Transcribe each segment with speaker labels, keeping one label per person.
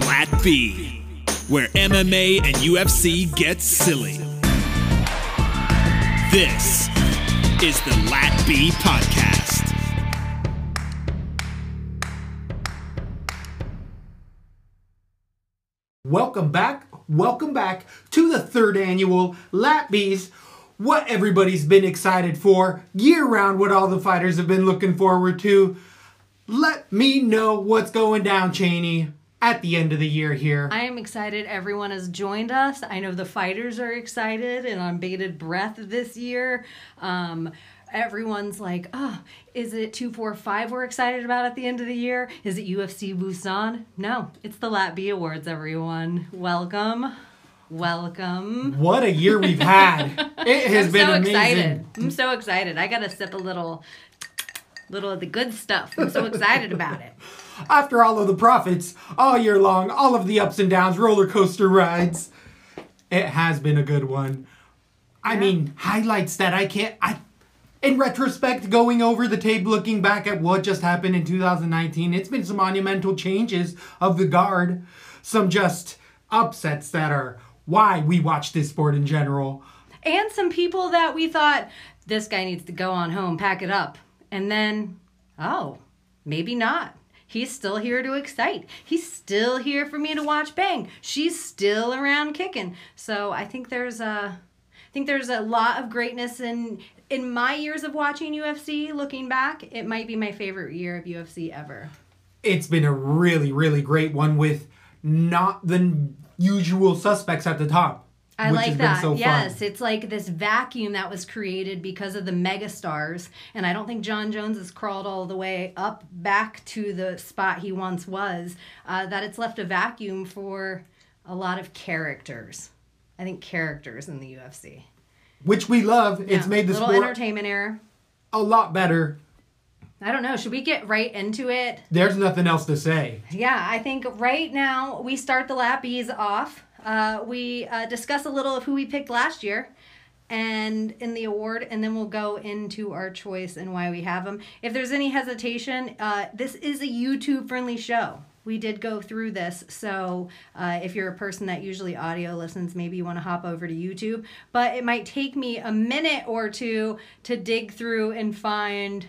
Speaker 1: Lat B, where MMA and UFC get silly. This is the Lat B Podcast.
Speaker 2: Welcome back, welcome back to the third annual Lat B's What everybody's been excited for, year round, what all the fighters have been looking forward to. Let me know what's going down, Cheney, at the end of the year here.
Speaker 3: I am excited everyone has joined us. I know the fighters are excited and on bated breath this year. Um, everyone's like, oh, is it 245 we're excited about at the end of the year? Is it UFC Busan? No, it's the Lat B Awards, everyone. Welcome. Welcome.
Speaker 2: What a year we've had. It has
Speaker 3: I'm
Speaker 2: been
Speaker 3: so
Speaker 2: amazing.
Speaker 3: excited. I'm so excited. I got to sip a little little of the good stuff. I'm so excited about it.
Speaker 2: After all of the profits, all year long, all of the ups and downs, roller coaster rides, it has been a good one. I
Speaker 3: Yeah.
Speaker 2: mean, highlights that I can't. I, in retrospect, going over the tape, looking back at what just happened in 2019, it's been some monumental changes of the guard, some just upsets that are why we watch this sport in general.
Speaker 3: and some people that we thought this guy needs to go on home, pack it up. And then, oh, maybe not. He's still here to excite. He's still here for me to watch bang. She's still around kicking. So I think there's a I think there's a lot of greatness in in my years of watching UFC, looking back, it might be my favorite year of UFC ever.
Speaker 2: it's been a really, really great one with not the usual suspects at the top.
Speaker 3: I
Speaker 2: which
Speaker 3: like that.
Speaker 2: So fun.
Speaker 3: yes, it's like this vacuum that was created because of the megastars, and I don't think Jon Jones has crawled all the way up back to the spot he once was. Uh, that it's left a vacuum for a lot of characters. I think characters in the UFC.
Speaker 2: Which we love. It's made the
Speaker 3: little
Speaker 2: sport
Speaker 3: entertainment error.
Speaker 2: a lot better.
Speaker 3: I don't know. Should we get right into it?
Speaker 2: There's nothing else to say.
Speaker 3: Yeah, I think right now we start the lappies off. Uh, we uh, discuss a little of who we picked last year and in the award, and then we'll go into our choice and why we have them. If there's any hesitation, uh, this is a YouTube friendly show. We did go through this, so uh, if you're a person that usually audio listens, maybe you want to hop over to YouTube. But it might take me a minute or two to dig through and find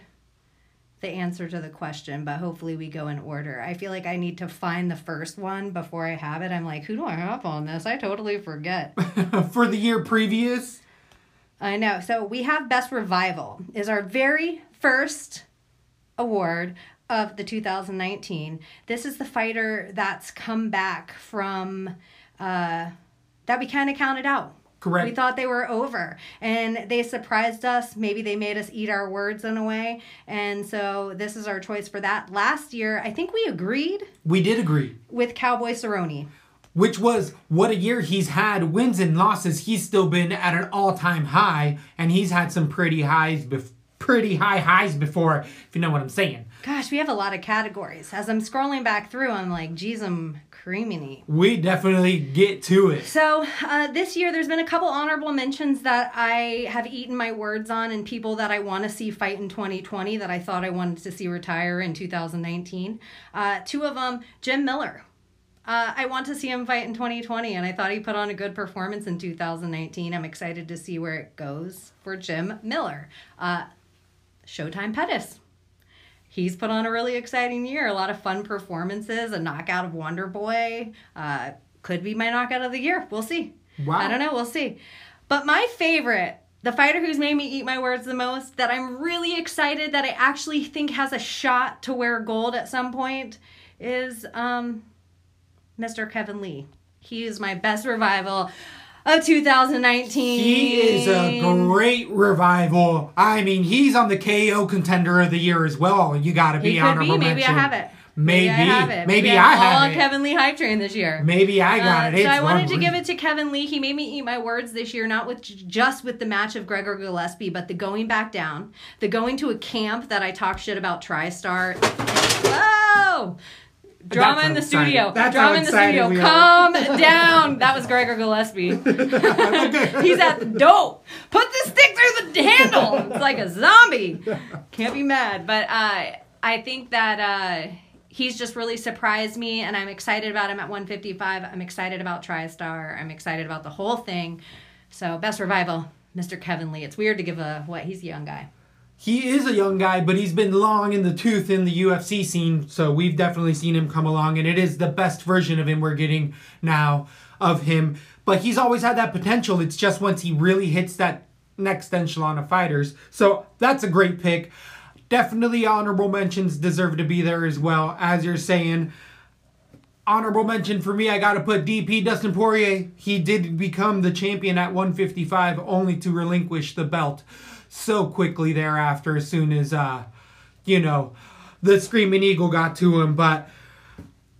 Speaker 3: the answer to the question, but hopefully we go in order. I feel like I need to find the first one before I have it. I'm like, who do I have on this? I totally forget.
Speaker 2: For the year previous,
Speaker 3: I know. So we have Best Revival is our very first award of the 2019. This is the fighter that's come back from uh, that we kind of counted out.
Speaker 2: Correct.
Speaker 3: We thought they were over, and they surprised us. Maybe they made us eat our words in a way, and so this is our choice for that. Last year, I think we agreed
Speaker 2: we did agree.
Speaker 3: with Cowboy Cerrone.
Speaker 2: Which was what a year he's had. Wins and losses, he's still been at an all-time high, and he's had some pretty highs, bef- pretty high highs before. If you know what I'm saying.
Speaker 3: Gosh, we have a lot of categories. As I'm scrolling back through, I'm like, geez, I'm creamy.
Speaker 2: We definitely get to it.
Speaker 3: So uh, this year, there's been a couple honorable mentions that I have eaten my words on, and people that I want to see fight in 2020 that I thought I wanted to see retire in 2019. Uh, two of them, Jim Miller. Uh, I want to see him fight in 2020, and I thought he put on a good performance in 2019. I'm excited to see where it goes for Jim Miller. Uh, Showtime Pettis. He's put on a really exciting year. A lot of fun performances, a knockout of Wonder Boy. Uh, could be my knockout of the year. We'll see.
Speaker 2: Wow.
Speaker 3: I don't know. We'll see. But my favorite, the fighter who's made me eat my words the most, that I'm really excited that I actually think has a shot to wear gold at some point, is um, Mr. Kevin Lee. He is my best revival of 2019.
Speaker 2: He is a great revival. I mean, he's on the KO contender of the year as well. You got to be
Speaker 3: He
Speaker 2: honorable
Speaker 3: be. Maybe
Speaker 2: mention.
Speaker 3: I have it.
Speaker 2: Maybe.
Speaker 3: Maybe I have it.
Speaker 2: Maybe I have
Speaker 3: all
Speaker 2: it.
Speaker 3: Kevin Lee hype train this year.
Speaker 2: Maybe I got
Speaker 3: Uh,
Speaker 2: it.
Speaker 3: so I wanted to give it to Kevin Lee. He made me eat my words this year, not with just with the match of Gregor Gillespie, but the going back down, the going to a camp that I talk shit about TriStar. Whoa! Drama in the studio. Drama in the studio. Calm down. That was Gregor Gillespie. He's at the dope. Put the stick through the handle. It's like a zombie. Can't be mad. But uh, I think that uh, he's just really surprised me, and I'm excited about him at 155. I'm excited about TriStar. I'm excited about the whole thing. So, best revival, Mr. Kevin Lee. It's weird to give a what? He's a young guy.
Speaker 2: He is a young guy, but he's been long in the tooth in the UFC scene, so we've definitely seen him come along, and it is the best version of him we're getting now of him. But he's always had that potential. It's just once he really hits that next echelon of fighters. So that's a great pick. Definitely honorable mentions deserve to be there as well, as you're saying. Honorable mention for me, I gotta put DP Dustin Poirier. He did become the champion at 155, only to relinquish the belt so quickly thereafter, as soon as uh, you know, the Screaming Eagle got to him. But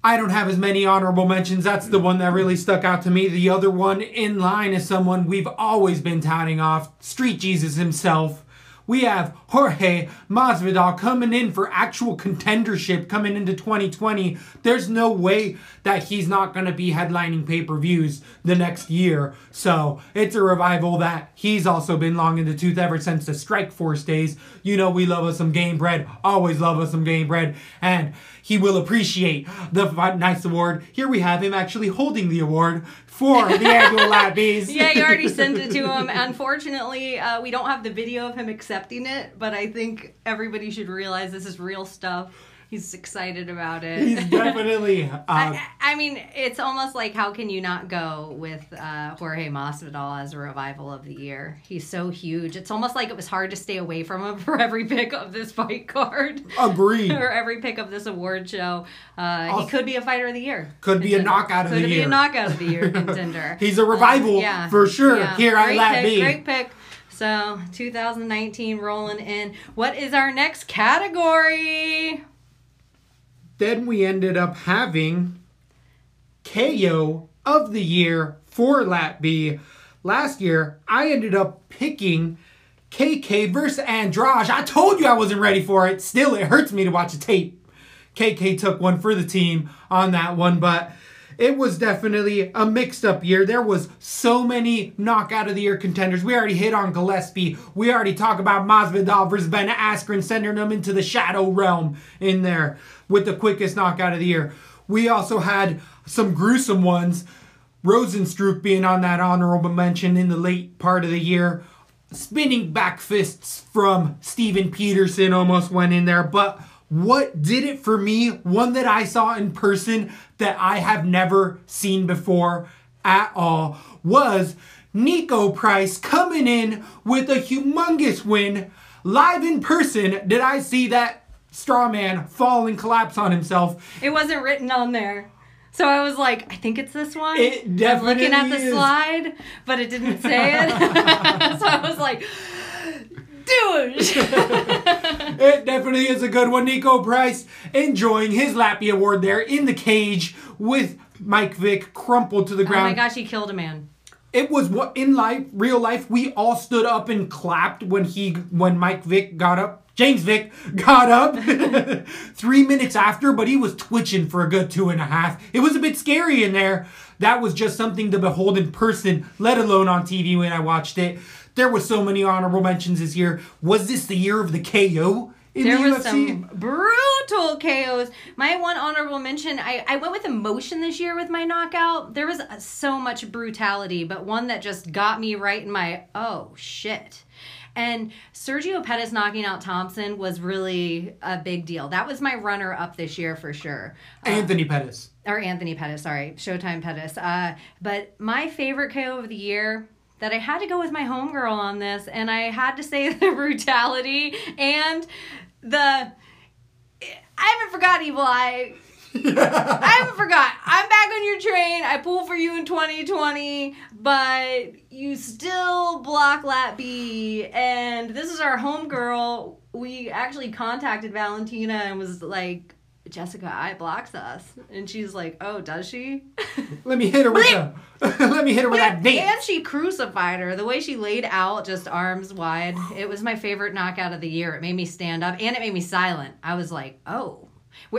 Speaker 2: I don't have as many honorable mentions. That's the one that really stuck out to me. The other one in line is someone we've always been touting off, Street Jesus himself we have Jorge Masvidal coming in for actual contendership coming into 2020. There's no way that he's not going to be headlining pay-per-views the next year. So it's a revival that he's also been long in the tooth ever since the Strikeforce days. You know we love us some Gamebred, always love us some Gamebred, and he will appreciate the nice award. Here we have him actually holding the award for the annual Labbies.
Speaker 3: yeah, you already sent it to him. Unfortunately, uh, we don't have the video of him accepting it, but I think everybody should realize this is real stuff. He's excited about it.
Speaker 2: He's definitely. Uh,
Speaker 3: I, I, mean, it's almost like how can you not go with uh, Jorge Masvidal as a revival of the year? He's so huge. It's almost like it was hard to stay away from him for every pick of this fight card.
Speaker 2: Agreed.
Speaker 3: or every pick of this award show. Uh, he could be a fighter of the year.
Speaker 2: Could be a knockout of
Speaker 3: could
Speaker 2: the year.
Speaker 3: Could be a knockout of the year contender.
Speaker 2: He's a revival um, yeah, for sure. Yeah. Here
Speaker 3: great
Speaker 2: let
Speaker 3: pick, Great pick. So 2019 rolling in. What is our next category?
Speaker 2: Then we ended up having KO of the year for Lat B. Last year, I ended up picking KK versus Andrade. I told you I wasn't ready for it. Still, it hurts me to watch a tape. KK took one for the team on that one, but it was definitely a mixed up year. There was so many knockout of the year contenders. We already hit on Gillespie. We already talked about Masvidal versus Ben Askren, sending them into the shadow realm in there with the quickest knockout of the year. We also had some gruesome ones. Rozenstruik being on that honorable mention in the late part of the year. Spinning back fists from Steven Peterson almost went in there. But what did it for me, one that I saw in person that I have never seen before at all, was Niko Price coming in with a humongous win. Live in person, did I see that straw man fall and collapse on himself.
Speaker 3: It wasn't written on there. So I was like, I think it's this one.
Speaker 2: It definitely
Speaker 3: looking at the
Speaker 2: is.
Speaker 3: slide, but it didn't say it. so I was like, dude.
Speaker 2: it definitely is a good one. Niko Price enjoying his Lappy Award there in the cage with Mike Vick crumpled to the ground.
Speaker 3: Oh my gosh, he killed a man.
Speaker 2: It was what in life, real life, we all stood up and clapped when he when Mike Vick got up James Vick got up three minutes after, but he was twitching for a good two and a half. It was a bit scary in there. That was just something to behold in person, let alone on TV when I watched it. There were so many honorable mentions this year. Was this the year of the KO? In
Speaker 3: there
Speaker 2: the
Speaker 3: was UFC? some brutal KOs. My one honorable mention, I, I went with emotion this year with my knockout. There was so much brutality, but one that just got me right in my, oh shit and Sergio Pettis knocking out Thompson was really a big deal. That was my runner up this year for sure.
Speaker 2: Anthony uh, Pettis.
Speaker 3: Or Anthony Pettis, sorry. Showtime Pettis. Uh, but my favorite KO of the year that I had to go with my homegirl on this, and I had to say the brutality and the. I haven't forgot Evil Eye I haven't forgot. I'm back on your train. I pull for you in 2020, but you still block Lat B. And this is our homegirl. We actually contacted Valentina and was like, Jessica Eye blocks us. And she's like, Oh, does she?
Speaker 2: Let me hit her with a let me hit her with that date.
Speaker 3: And she crucified her. The way she laid out, just arms wide. It was my favorite knockout of the year. It made me stand up and it made me silent. I was like, oh.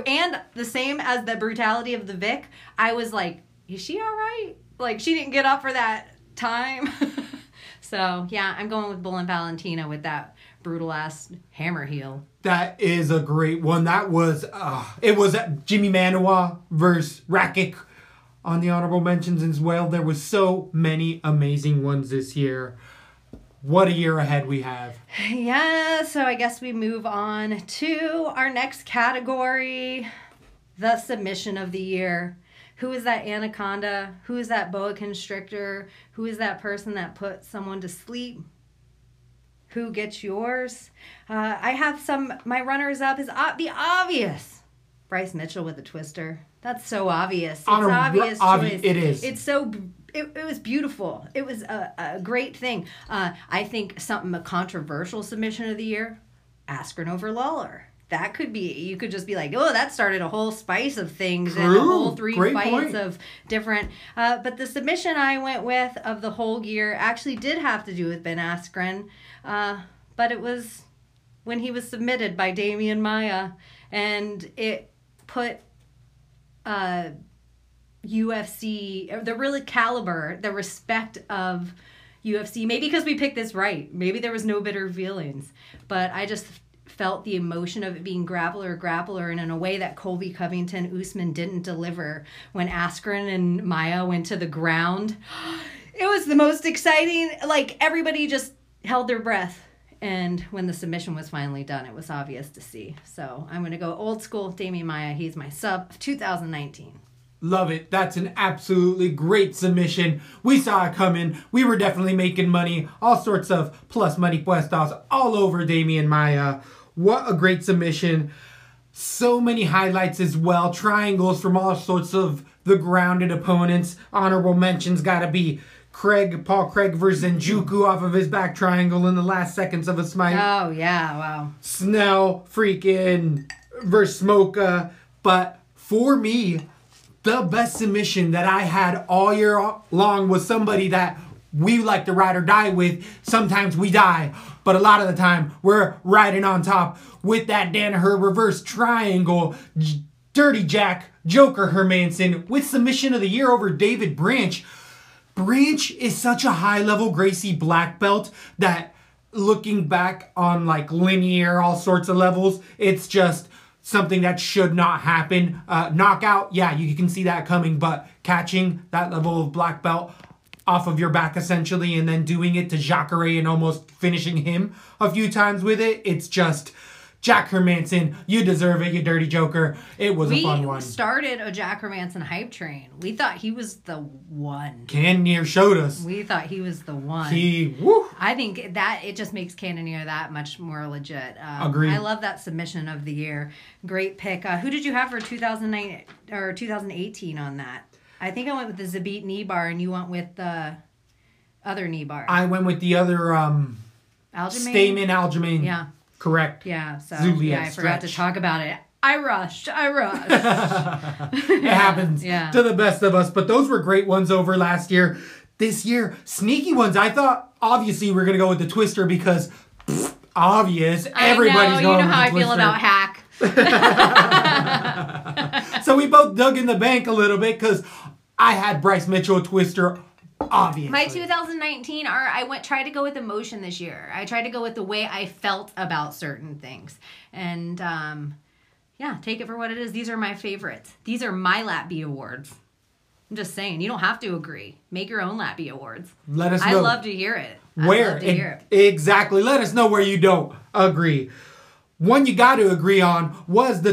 Speaker 3: And the same as the brutality of the Vic, I was like, is she all right? Like she didn't get up for that time. so yeah, I'm going with Bullet Valentina with that brutal ass hammer heel.
Speaker 2: That is a great one. That was uh, it was Jimi Manuwa versus Rakic on the honorable mentions as well. There was so many amazing ones this year. What a year ahead we have.
Speaker 3: Yeah, so I guess we move on to our next category the submission of the year. Who is that anaconda? Who is that boa constrictor? Who is that person that put someone to sleep? Who gets yours? Uh, I have some, my runners up is uh, the obvious. Bryce Mitchell with a twister. That's so obvious. It's
Speaker 2: ru-
Speaker 3: obvious
Speaker 2: obvi- it is.
Speaker 3: It's so. b- It, it was beautiful. It was a, a great thing. Uh, I think something a controversial submission of the year, Askren over Lawler. That could be. You could just be like, oh, that started a whole spice of things and a whole three
Speaker 2: Great
Speaker 3: fights
Speaker 2: point.
Speaker 3: of different. Uh, but the submission I went with of the whole year actually did have to do with Ben Askren, uh, but it was when he was submitted by Demian Maia, and it put uh, UFC, the really caliber, the respect of UFC. Maybe because we picked this right. Maybe there was no bitter feelings, but I just felt the emotion of it being grappler grappler and in a way that Colby Covington Usman didn't deliver when Askren and Maia went to the ground. It was the most exciting. Like everybody just held their breath. And when the submission was finally done, it was obvious to see. So I'm going to go old school Demian Maia. He's my sub of 2019.
Speaker 2: Love it. That's an absolutely great submission. We saw it coming. We were definitely making money. All sorts of plus money puestos all over Demian Maia. What a great submission. So many highlights as well. Triangles from all sorts of the grounded opponents. Honorable mentions gotta be Craig, Paul Craig versus Njuku off of his back triangle in the last seconds of a smite.
Speaker 3: Oh, yeah. Wow.
Speaker 2: Snell freaking versus Smoka. But for me, the best submission that I had all year long was somebody that we like to ride or die with. Sometimes we die, but a lot of the time we're riding on top with that Danaher reverse triangle. Dirty Jack, Joker Hermansson with submission of the year over David Branch. Branch is such a high level Gracie black belt that looking back on like linear, all sorts of levels, it's just something that should not happen. Uh, knockout, yeah, you can see that coming, but catching that level of black belt off of your back essentially and then doing it to Jacare and almost finishing him a few times with it, it's just. Jack Hermansson, you deserve it, you dirty joker. It was a fun one.
Speaker 3: started a Jack Hermansson hype train. We thought he was the one.
Speaker 2: Cannonier showed us.
Speaker 3: We thought he was the one.
Speaker 2: He, woo,
Speaker 3: I think that it just makes Cannonier that much more legit. Um,
Speaker 2: Agreed.
Speaker 3: I love that submission of the year. Great pick. Uh, who did you have for 2009 or 2018 on that? I think I went with the Zabit knee bar, and you went with the other knee bar.
Speaker 2: I went with the other um
Speaker 3: Aljamain?
Speaker 2: Stamen Aljamain.
Speaker 3: Yeah,
Speaker 2: Correct.
Speaker 3: yeah. So
Speaker 2: Zulia
Speaker 3: yeah, I forgot to talk about it. I rushed. I rushed.
Speaker 2: It happens
Speaker 3: Yeah.
Speaker 2: to the best of us. But those were great ones over last year. This year, sneaky ones. I thought obviously we're gonna go with the twister because pfft, obvious. Everybody's
Speaker 3: I know,
Speaker 2: going
Speaker 3: you know how I feel about hack.
Speaker 2: So we both dug in the bank a little bit because I had Bryce Mitchell twister. Obviously.
Speaker 3: My 2019 are I went tried to go with emotion this year. I tried to go with the way I felt about certain things. And um yeah, take it for what it is. These are my favorites. These are my Lap B awards. I'm just saying, you don't have to agree. Make your own Lap B awards.
Speaker 2: Let us
Speaker 3: I
Speaker 2: know.
Speaker 3: love to hear it. I
Speaker 2: Where?
Speaker 3: love to hear it.
Speaker 2: Exactly. Let us know where you don't agree. One you got to agree on was the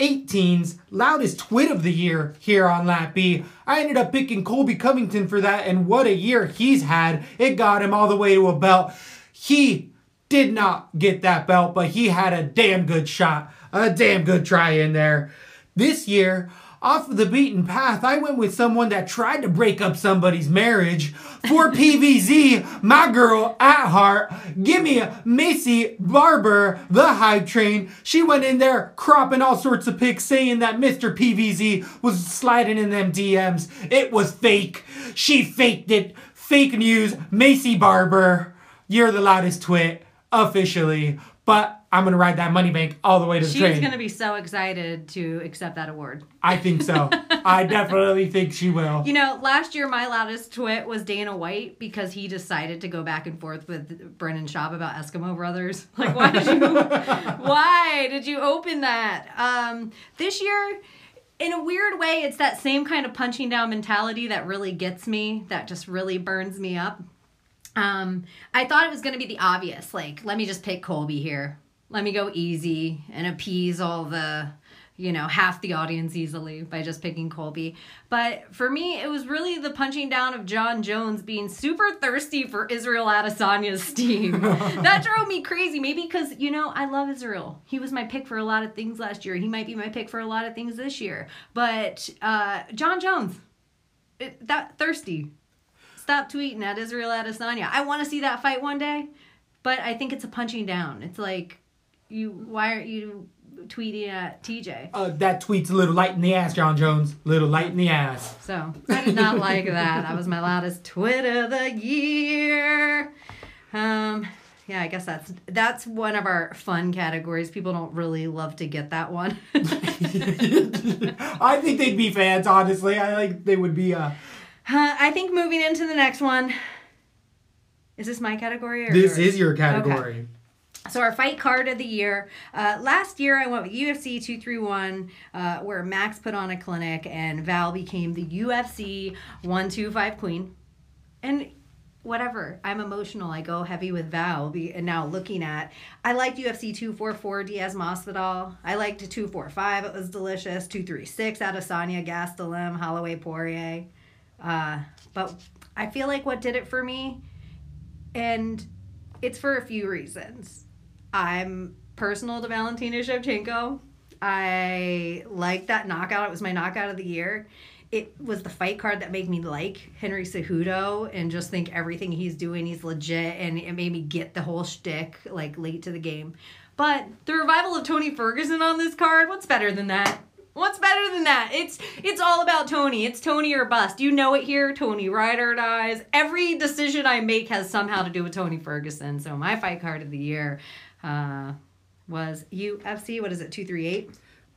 Speaker 2: 2018's loudest twit of the year here on Lap B. I ended up picking Colby Covington for that, and what a year he's had. It got him all the way to a belt. He did not get that belt, but he had a damn good shot, a damn good try in there. This year, off of the beaten path, I went with someone that tried to break up somebody's marriage. For PVZ, my girl at heart, give me a Maycee Barber, the hype train. She went in there cropping all sorts of pics saying that Mr. PVZ was sliding in them DMs. It was fake. She faked it. Fake news. Maycee Barber, you're the loudest twit officially. But I'm gonna ride that money bank all the way to the
Speaker 3: She's
Speaker 2: train.
Speaker 3: going to be so excited to accept that award.
Speaker 2: I think so. I definitely think she will.
Speaker 3: You know, last year my loudest twit was Dana White because he decided to go back and forth with Brendan Schaub about Eskimo Brothers. Like, why did you? why did you open that? Um, this year, in a weird way, it's that same kind of punching down mentality that really gets me. That just really burns me up. Um, I thought it was going to be the obvious, like, let me just pick Colby here. Let me go easy and appease all the, you know, half the audience easily by just picking Colby. But for me, it was really the punching down of Jon Jones being super thirsty for Israel Adesanya's steam. that drove me crazy. Maybe because, you know, I love Israel. He was my pick for a lot of things last year. He might be my pick for a lot of things this year. But uh, Jon Jones, it, that thirsty. Stop tweeting at Israel Adesanya. I want to see that fight one day, but I think it's a punching down. It's like, you. Why aren't you tweeting at TJ?
Speaker 2: Uh, that tweet's a little light in the ass, Jon Jones. Little light in the ass.
Speaker 3: So I did not like that. That was my loudest tweet of the year. Um, yeah, I guess that's that's one of our fun categories. People don't really love to get that one.
Speaker 2: I think they'd be fans, honestly. I like they would be. Uh,
Speaker 3: Uh, I think moving into the next one. Is this my category? Or
Speaker 2: this
Speaker 3: yours?
Speaker 2: is your category.
Speaker 3: So our fight card of the year. Uh, last year I went with UFC 231, uh, where Max put on a clinic and Val became the UFC 125 queen. And whatever, I'm emotional. I go heavy with Val. Be, and now looking at, I liked UFC 244 Diaz Masvidal. I liked 245. It was delicious. 236 Adesanya, Gastelum, Holloway, Poirier. Uh, but I feel like what did it for me, and it's for a few reasons. I'm personal to Valentina Shevchenko. I like that knockout. It was my knockout of the year. It was the fight card that made me like Henry Cejudo and just think everything he's doing, he's legit, and it made me get the whole shtick like late to the game. But the revival of Tony Ferguson on this card, what's better than that? What's better than that? It's it's all about Tony. It's Tony or bust. You know it here. Tony Ryder dies. Every decision I make has somehow to do with Tony Ferguson. So my fight card of the year uh, was UFC. What is it? Two three eight.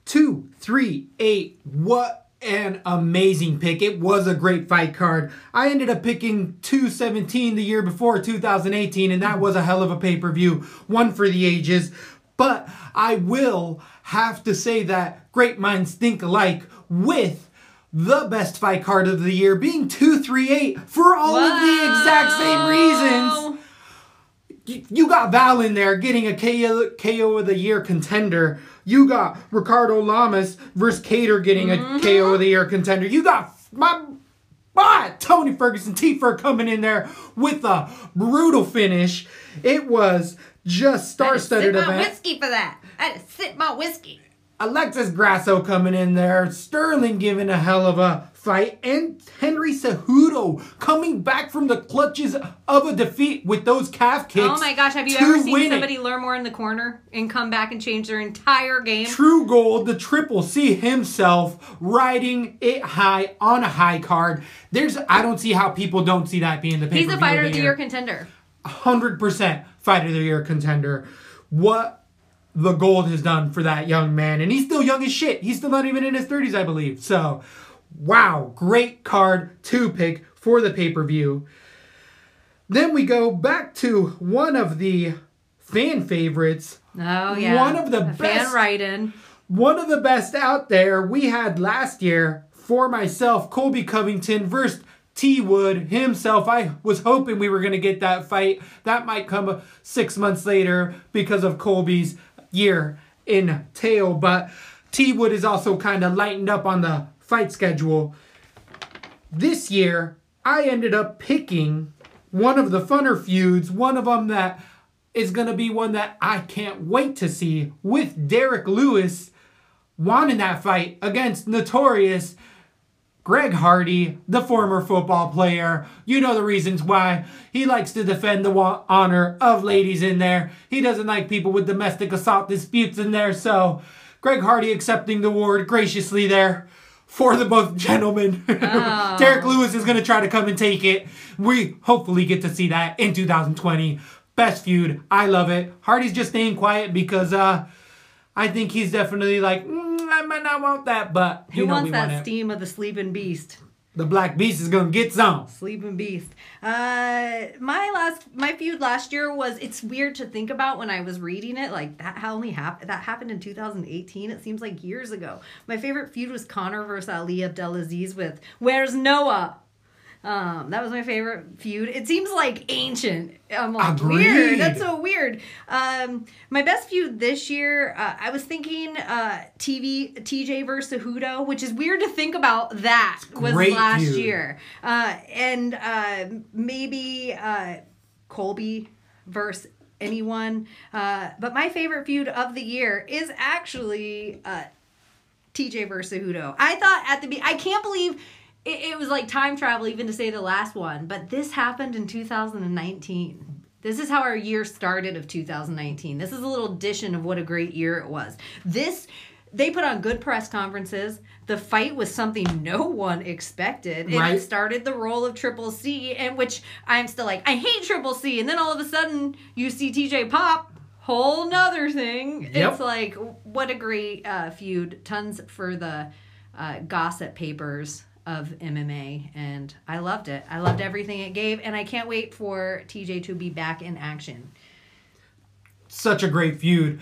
Speaker 2: Two, three, eight. What an amazing pick. It was a great fight card. I ended up picking 217 the year before 2018, and that was a hell of a pay per view. One for the ages. But I will have to say that great minds think alike with the best fight card of the year being 238 for all of the exact same reasons you- you got Val in there getting a KO, KO of the year contender. You got Ricardo Lamas versus Kattar getting a mm-hmm. KO of the year contender. You got my my Tony Ferguson T-Fur coming in there with a brutal finish. It was just star-studded event.
Speaker 3: Sip my whiskey for that. I had to sip my whiskey.
Speaker 2: Alexis Grasso coming in there, Sterling giving a hell of a fight, and Henry Cejudo coming back from the clutches of a defeat with those calf kicks.
Speaker 3: Oh my gosh, have you ever seen
Speaker 2: win it.
Speaker 3: somebody learn more in the corner and come back and change their entire game?
Speaker 2: True Gold, the Triple C himself, riding it high on a high card. There's, I don't see how people don't see that being the pay
Speaker 3: He's a fighter of the year contender.
Speaker 2: hundred percent fighter of the year contender. What the gold has done for that young man, and he's still young as shit. He's still not even in his thirties, I believe. So, wow, great card to pick for the pay per view. Then we go back to one of the fan favorites,
Speaker 3: Oh yeah,
Speaker 2: One of the best-
Speaker 3: fan write-in.
Speaker 2: one of the best out there. We had last year for myself, Colby Covington versus T Wood himself. I was hoping we were going to get that fight. That might come six months later because of Colby's year in tail. But T Wood is also kind of lightened up on the fight schedule. This year, I ended up picking one of the funner feuds, one of them that is going to be one that I can't wait to see with Derrick Lewis wanting that fight against notorious Greg Hardy, the former football player. You know the reasons why. He likes to defend the wa- honor of ladies in there. He doesn't like people with domestic assault disputes in there. So, Greg Hardy accepting the award graciously there for the both gentlemen. Derrick Lewis is going to try to come and take it. We hopefully get to see that in 2020. Best feud. I love it. Hardy's just staying quiet because uh, I think he's definitely like, mm, I might not want that, but know
Speaker 3: wants that
Speaker 2: want
Speaker 3: steam of the sleeping beast?
Speaker 2: The Black Beast is gonna get some.
Speaker 3: Sleeping Beast. Uh, my last, my feud last year was. It's weird to think about when I was reading it. Like that only happened. That happened in 2018. It seems like years ago. My favorite feud was Conor versus Ali Abdelaziz with "Where's Noah." Um, that was my favorite feud. It seems like ancient. I'm like
Speaker 2: Agreed.
Speaker 3: weird. That's so weird. Um, my best feud this year, uh, I was thinking uh, TV TJ versus Cejudo, which is weird to think about. That was
Speaker 2: Great
Speaker 3: last
Speaker 2: feud.
Speaker 3: year, uh, and uh, maybe uh, Colby versus anyone. Uh, but my favorite feud of the year is actually uh, TJ versus Cejudo. I thought at the be I can't believe it, it was like time travel even to say the last one, but this happened in 2019. This is how our year started of 2019. This is a little addition of what a great year it was. This they put on good press conferences. The fight was something no one expected. And
Speaker 2: Right.
Speaker 3: it started the role of Triple C, and which I'm still like, I hate Triple C. And then all of a sudden you see TJ pop, whole nother thing.
Speaker 2: Yep.
Speaker 3: It's like what a great uh, feud. Tons for the uh, gossip papers of MMA, and I loved it. I loved everything it gave, and I can't wait for TJ to be back in action.
Speaker 2: Such a great feud.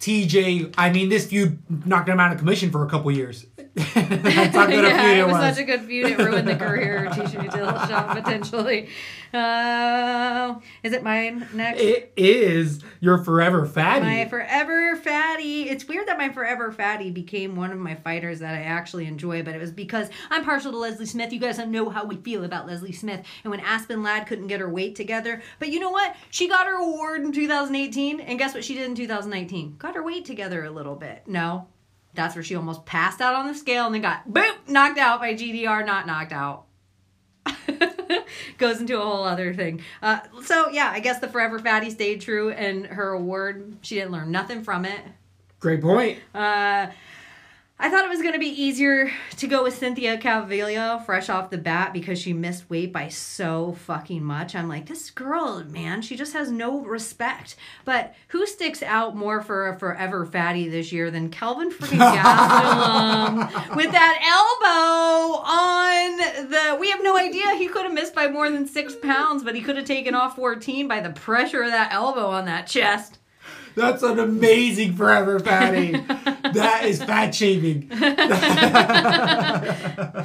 Speaker 2: TJ, I mean, this feud knocked him out of commission for a couple years. That's how good a
Speaker 3: yeah,
Speaker 2: feud
Speaker 3: it was,
Speaker 2: was.
Speaker 3: such a good feud. It ruined the career of TJ Dillashaw potentially. Uh, is it mine next?
Speaker 2: It is your forever fatty.
Speaker 3: My forever fatty. It's weird that my forever fatty became one of my fighters that I actually enjoy, but it was because I'm partial to Leslie Smith. You guys know how we feel about Leslie Smith. And when Aspen Ladd couldn't get her weight together, but you know what? She got her award in 2018, and guess what she did in 2019? Got her weight together a little bit. No. That's where she almost passed out on the scale and then got boop knocked out by GDR, not knocked out. goes into a whole other thing. Uh, so yeah, I guess the Forever Fatty stayed true, and her award, she didn't learn nothing from it.
Speaker 2: Great point.
Speaker 3: Uh, I thought it was going to be easier to go with Cynthia Calvillo fresh off the bat because she missed weight by so fucking much. I'm like, this girl, man, she just has no respect. But who sticks out more for a forever fatty this year than Kelvin freaking Gastelum with that elbow on the? We have no idea. He could have missed by more than six pounds, but he could have taken off 14 by the pressure of that elbow on that chest.
Speaker 2: That's an amazing forever fatty. that is fat shaming.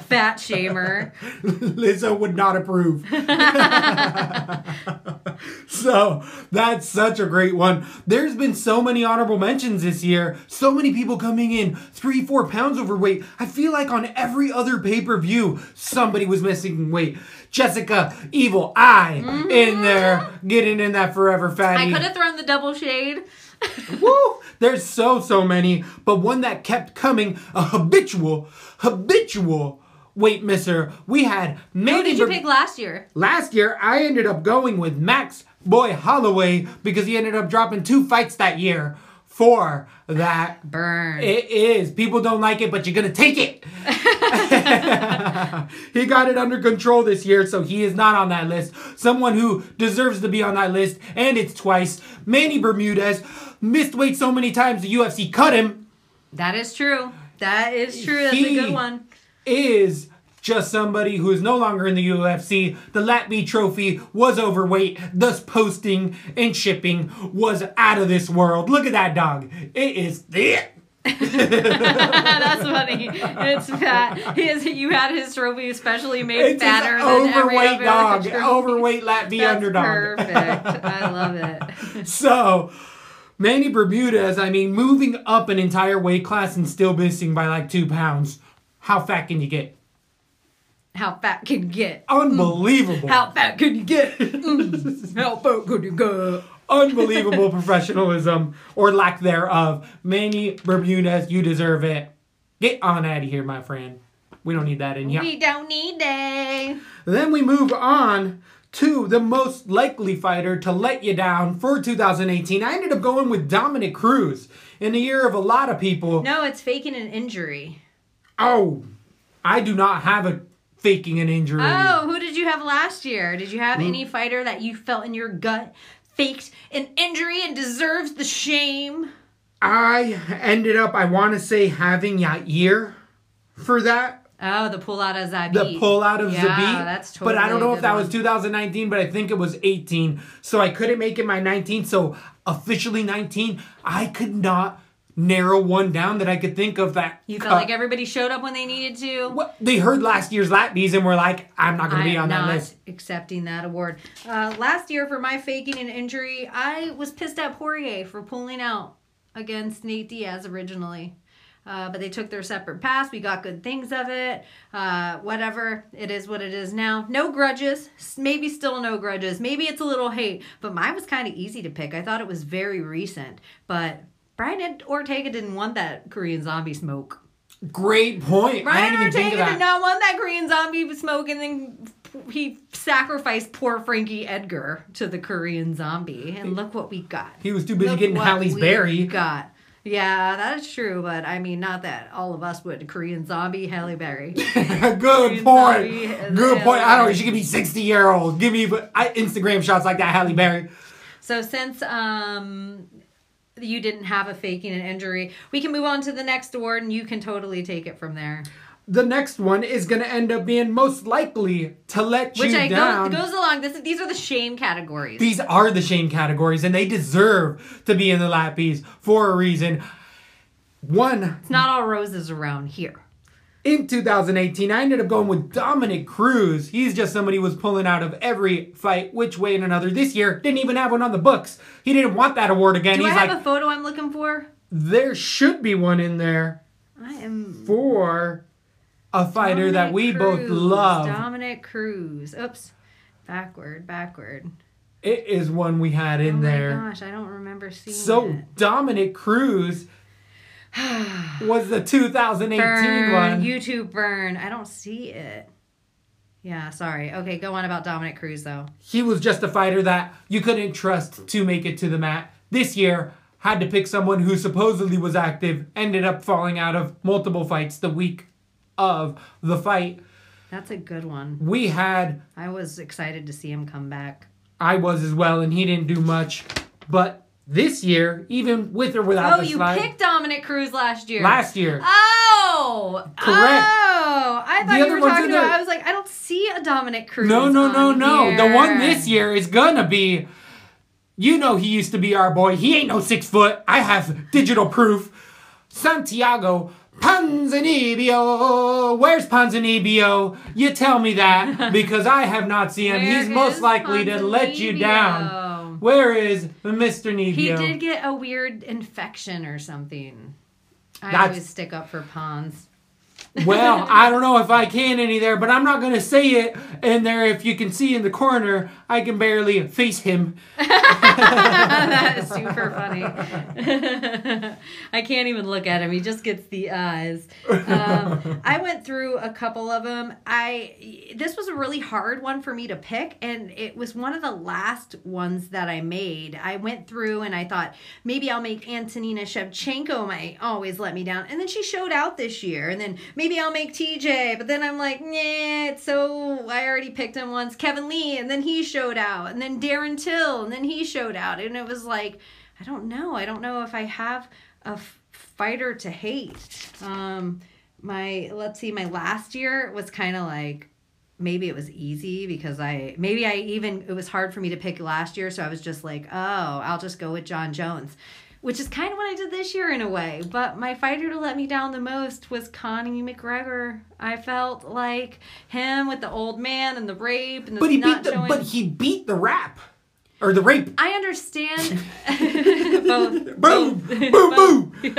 Speaker 3: Fat shamer.
Speaker 2: Lizzo would not approve. so that's such a great one. There's been so many honorable mentions this year. So many people coming in three, four pounds overweight. I feel like on every other pay per view, somebody was missing weight. Jessica Evil Eye in mm-hmm. there, getting in that forever fatty.
Speaker 3: I could have thrown the double shade.
Speaker 2: Woo! There's so so many, but one that kept coming, a habitual, habitual weight misser. We had
Speaker 3: Who
Speaker 2: Mandy.
Speaker 3: did you
Speaker 2: Ber-
Speaker 3: pick last year?
Speaker 2: Last year, I ended up going with Max Boy Holloway because he ended up dropping two fights that year for that.
Speaker 3: Burn.
Speaker 2: It is. People don't like it, but you're gonna take it. he got it under control this year, so he is not on that list. Someone who deserves to be on that list, and it's twice. Manny Bermudez missed weight so many times the UFC cut him.
Speaker 3: that is true. That is true. That's
Speaker 2: He-
Speaker 3: a good one.
Speaker 2: Is just somebody who is no longer in the UFC. The Latby trophy was overweight, thus posting and shipping was out of this world. Look at that dog. It is thick.
Speaker 3: That's funny. It's fat. His, you had his trophy specially made
Speaker 2: It's
Speaker 3: fatter
Speaker 2: an
Speaker 3: than
Speaker 2: overweight dog. Overweight Latby underdog.
Speaker 3: perfect. I love it.
Speaker 2: So, Manny Bermudez, I mean, moving up an entire weight class and still missing by like two pounds. How fat can you get?
Speaker 3: How fat can you get?
Speaker 2: Unbelievable.
Speaker 3: How fat can you get? Mm. How fat can you get?
Speaker 2: Unbelievable professionalism or lack thereof. Manny Bermudez, you deserve it. Get on out of here, my friend. We don't need that in here.
Speaker 3: We don't need day.
Speaker 2: Then we move on to the most likely fighter to let you down for 2018. I ended up going with Dominick Cruz in the year of a lot of people.
Speaker 3: No, it's faking an injury.
Speaker 2: Oh, I do not have a faking an injury.
Speaker 3: Oh, who did you have last year? Did you have any hmm. fighter that you felt in your gut faked an injury and deserves the shame.
Speaker 2: I ended up, I want to say, having Yair for that.
Speaker 3: Oh, the pull out of Zabit.
Speaker 2: The pull out of
Speaker 3: yeah,
Speaker 2: Zabit.
Speaker 3: That's totally
Speaker 2: but I don't know if that
Speaker 3: one.
Speaker 2: was 2019, but I think it was 18. So I couldn't make it my 19. So officially 19. I could not narrow one down that I could think of that.
Speaker 3: You
Speaker 2: cut-
Speaker 3: felt like everybody showed up when they needed to.
Speaker 2: What they heard last year's lap bees and were like, I'm not going to be on that list.
Speaker 3: accepting that award. Uh, last year, for my faking an injury, I was pissed at Poirier for pulling out against Nate Diaz originally. Uh, but they took their separate paths. We got good things of it. Uh, whatever. It is what it is now. No grudges. Maybe still no grudges. Maybe it's a little hate. But mine was kind of easy to pick. I thought it was very recent. But Brian Ortega didn't want that Korean zombie smoke.
Speaker 2: Great point. I
Speaker 3: Brian
Speaker 2: didn't even think
Speaker 3: Ortega
Speaker 2: of
Speaker 3: did not want that Korean zombie smoke, and then he sacrificed poor Frankie Edgar to the Korean zombie. And look what we got.
Speaker 2: He was too busy
Speaker 3: Look
Speaker 2: getting
Speaker 3: we
Speaker 2: berry.
Speaker 3: Got. Yeah, that is true, but I mean, not that all of us would. Korean zombie, Halle Berry.
Speaker 2: Good
Speaker 3: Korean
Speaker 2: point.
Speaker 3: zombie
Speaker 2: Good point. I don't know. She could be 60 year old. Give me I, Instagram shots like that, Halle Berry.
Speaker 3: So since um you didn't have a faking an injury, we can move on to the next award, and you can totally take it from there.
Speaker 2: The next one is going to end up being most likely to let
Speaker 3: Which
Speaker 2: you
Speaker 3: I
Speaker 2: down.
Speaker 3: go, goes along. This these are the shame categories.
Speaker 2: These are the shame categories, and they deserve to be in the lappies for a reason. One,
Speaker 3: it's not all roses around here.
Speaker 2: In 2018, I ended up going with Dominick Cruz. He's just somebody who was pulling out of every fight, which way and another. This year, didn't even have one on the books. He didn't want that award again.
Speaker 3: Do I
Speaker 2: He's
Speaker 3: have
Speaker 2: like,
Speaker 3: a photo I'm looking for?
Speaker 2: there should be one in there
Speaker 3: I am
Speaker 2: for a fighter that we both love.
Speaker 3: Dominick Cruz. Oops. Backward, backward.
Speaker 2: It is one we had in
Speaker 3: oh
Speaker 2: there.
Speaker 3: gosh, I don't remember seeing
Speaker 2: So
Speaker 3: it.
Speaker 2: Dominick Cruz was the 2018
Speaker 3: Burn,
Speaker 2: one.
Speaker 3: YouTube burn. I don't see it. Yeah, sorry. Okay, go on about Dominick Cruz though.
Speaker 2: he was just a fighter that you couldn't trust to make it to the mat. This year, had to pick someone who supposedly was active, ended up falling out of multiple fights the week of the fight.
Speaker 3: That's a good one.
Speaker 2: We had,
Speaker 3: I was excited to see him come back.
Speaker 2: I was as well, and he didn't do much. But this year, even with or without
Speaker 3: Oh,
Speaker 2: the
Speaker 3: you
Speaker 2: slide,
Speaker 3: picked Dominick Cruz last year.
Speaker 2: last year,
Speaker 3: Oh,
Speaker 2: Correct.
Speaker 3: Oh, I thought
Speaker 2: The
Speaker 3: you were talking about. I was like, I don't see a Dominick Cruz.
Speaker 2: No, no, no, no. The one this year is gonna be. You know he used to be our boy. He ain't no six foot. I have digital proof. Santiago Ponzinibbio. Where's Ponzinibbio? You tell me that because I have not seen him. He's most likely to let you down. Where is Mr. Nibio?
Speaker 3: He did get a weird infection or something. I
Speaker 2: That's-
Speaker 3: always stick up for Pons.
Speaker 2: Well, I don't know if I can any there, but I'm not gonna say it. And there, if you can see in the corner, I can barely face him.
Speaker 3: that is super funny. I can't even look at him. He just gets the eyes. Um, I went through a couple of them. I this was a really hard one for me to pick, and it was one of the last ones that I made. I went through and I thought maybe I'll make Antonina Shevchenko might always let me down, and then she showed out this year, and then maybe I'll make TJ, but then I'm like, nah, it's so I already picked him once. Kevin Lee, and then he showed out, and then Darren Till, and then he showed out, and it was like, I don't know. I don't know if I have a fighter to hate. Um, my let's see, my last year was kind of like maybe it was easy because I maybe I even it was hard for me to pick last year, so I was just like, oh, I'll just go with Jon Jones. Which is kind of what I did this year in a way. But my fighter to let me down the most was Connie McGregor. I felt like him with the old man and the rape and the
Speaker 2: But he
Speaker 3: not
Speaker 2: beat the
Speaker 3: showing.
Speaker 2: but he beat the rap or the rape.
Speaker 3: I understand both.
Speaker 2: Boom, boom, boom.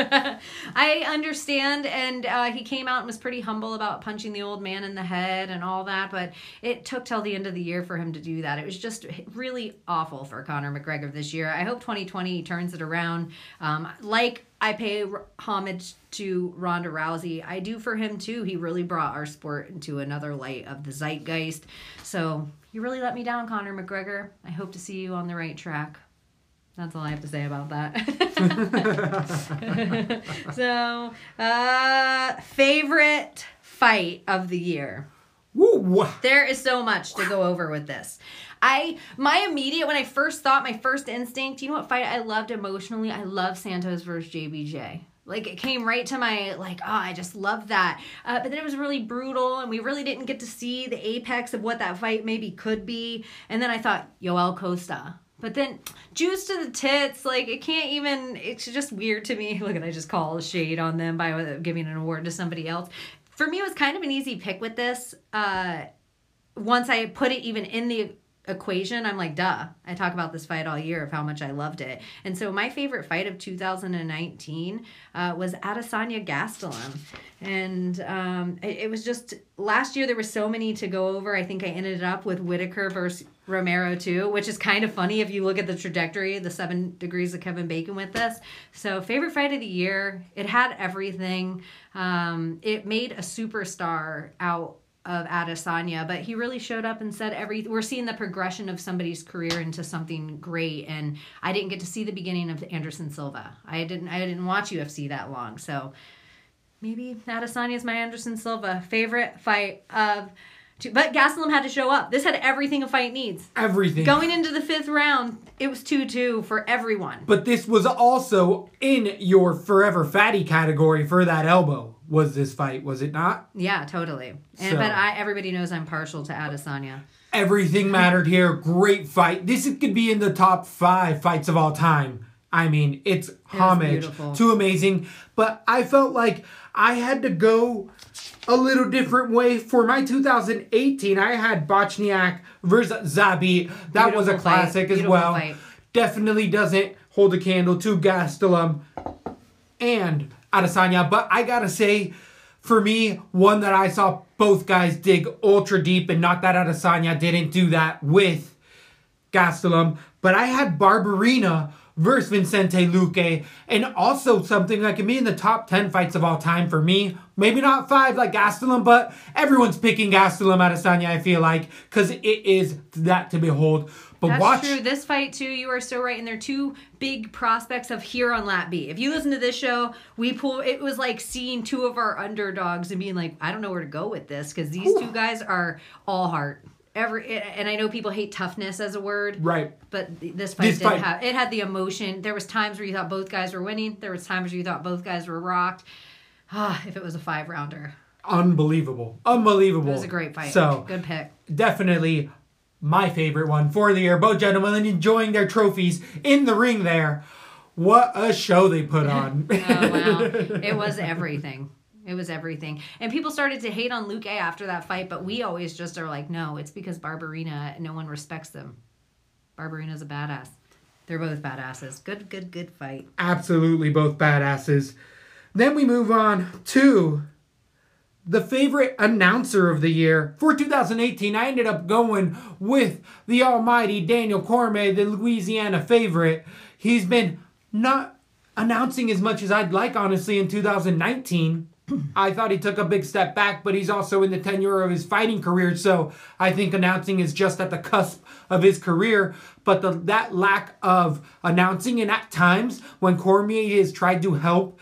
Speaker 3: I understand, and uh, he came out and was pretty humble about punching the old man in the head and all that. But it took till the end of the year for him to do that. It was just really awful for Conor McGregor this year. I hope 2020 turns it around. Um, like I pay homage to Ronda Rousey, I do for him too. He really brought our sport into another light of the zeitgeist. So you really let me down, Conor McGregor. I hope to see you on the right track. That's all I have to say about that. so, uh, favorite fight of the year.
Speaker 2: Woo!
Speaker 3: There is so much to go over with this. I my immediate when I first thought my first instinct, you know what fight I loved emotionally? I love Santos versus JBJ. Like it came right to my like, oh, I just love that. Uh, but then it was really brutal, and we really didn't get to see the apex of what that fight maybe could be. And then I thought Yoel Costa. But then juice to the tits, like it can't even. It's just weird to me. Look at I just call shade on them by giving an award to somebody else. For me, it was kind of an easy pick with this. Uh, once I put it even in the equation, I'm like, duh. I talk about this fight all year of how much I loved it. And so my favorite fight of 2019 uh, was Adesanya Gastelum. And um, it, it, was just, last year there were so many to go over. I think I ended up with Whittaker versus Romero too, which is kind of funny if you look at the trajectory, the seven degrees of Kevin Bacon with this. So favorite fight of the year. It had everything. Um, it made a superstar out of Adesanya, but he really showed up and said every we're seeing the progression of somebody's career into something great and I didn't get to see the beginning of Anderson Silva. I didn't I didn't watch UFC that long. So maybe Adesanya is my Anderson Silva favorite fight of Two, but Gastelum had to show up. This had everything a fight needs.
Speaker 2: Everything.
Speaker 3: Going into the fifth round, it was 2 2 for everyone.
Speaker 2: But this was also in your forever fatty category for that elbow was this fight, was it not?
Speaker 3: Yeah, totally. And so, but I everybody knows I'm partial to Adesanya.
Speaker 2: Everything mattered here. Great fight. This could be in the top five fights of all time. I mean, it's it homage to amazing. But I felt like I had to go a little different way for my 2018. I had Bochniak versus Zabit. That Beautiful was a classic as well. Fight. Definitely doesn't hold a candle to Gastelum and Adesanya. But I gotta say, for me, one that I saw both guys dig ultra deep, and not that Adesanya didn't do that with Gastelum, but I had Barberena versus Vicente Luque, and also something that can be in the top 10 fights of all time for me. Maybe not five like Gastelum, but everyone's picking Gastelum Adesanya, I feel like, because it is that to behold. But
Speaker 3: That's
Speaker 2: watch.
Speaker 3: true. This fight too, you are so right. And they're two big prospects of here on Lat B. If you listen to this show, we pull. It was like seeing two of our underdogs and being like, I don't know where to go with this because these Ooh. two guys are all heart. Every and I know people hate toughness as a word,
Speaker 2: right?
Speaker 3: But this fight this did fight. have it had the emotion. There was times where you thought both guys were winning. There was times where you thought both guys were rocked. Ah, if it was a five rounder,
Speaker 2: unbelievable, unbelievable. It
Speaker 3: was a great fight. So good pick.
Speaker 2: Definitely my favorite one for the year. Both gentlemen enjoying their trophies in the ring there. What a show they put oh, on.
Speaker 3: oh, wow. It was everything. It was everything. And people started to hate on Luque after that fight, but we always just are like, no, it's because Barberena, no one respects them. Barberena's a badass. They're both badasses. Good, good, good fight.
Speaker 2: Absolutely both badasses. Then we move on to the favorite announcer of the year for 2018, I ended up going with the almighty Daniel Cormier, the Louisiana favorite. He's been not announcing as much as I'd like, honestly, in 2019. I thought he took a big step back, but he's also in the tenure of his fighting career, so I think announcing is just at the cusp of his career. But the, that lack of announcing, and at times when Cormier has tried to help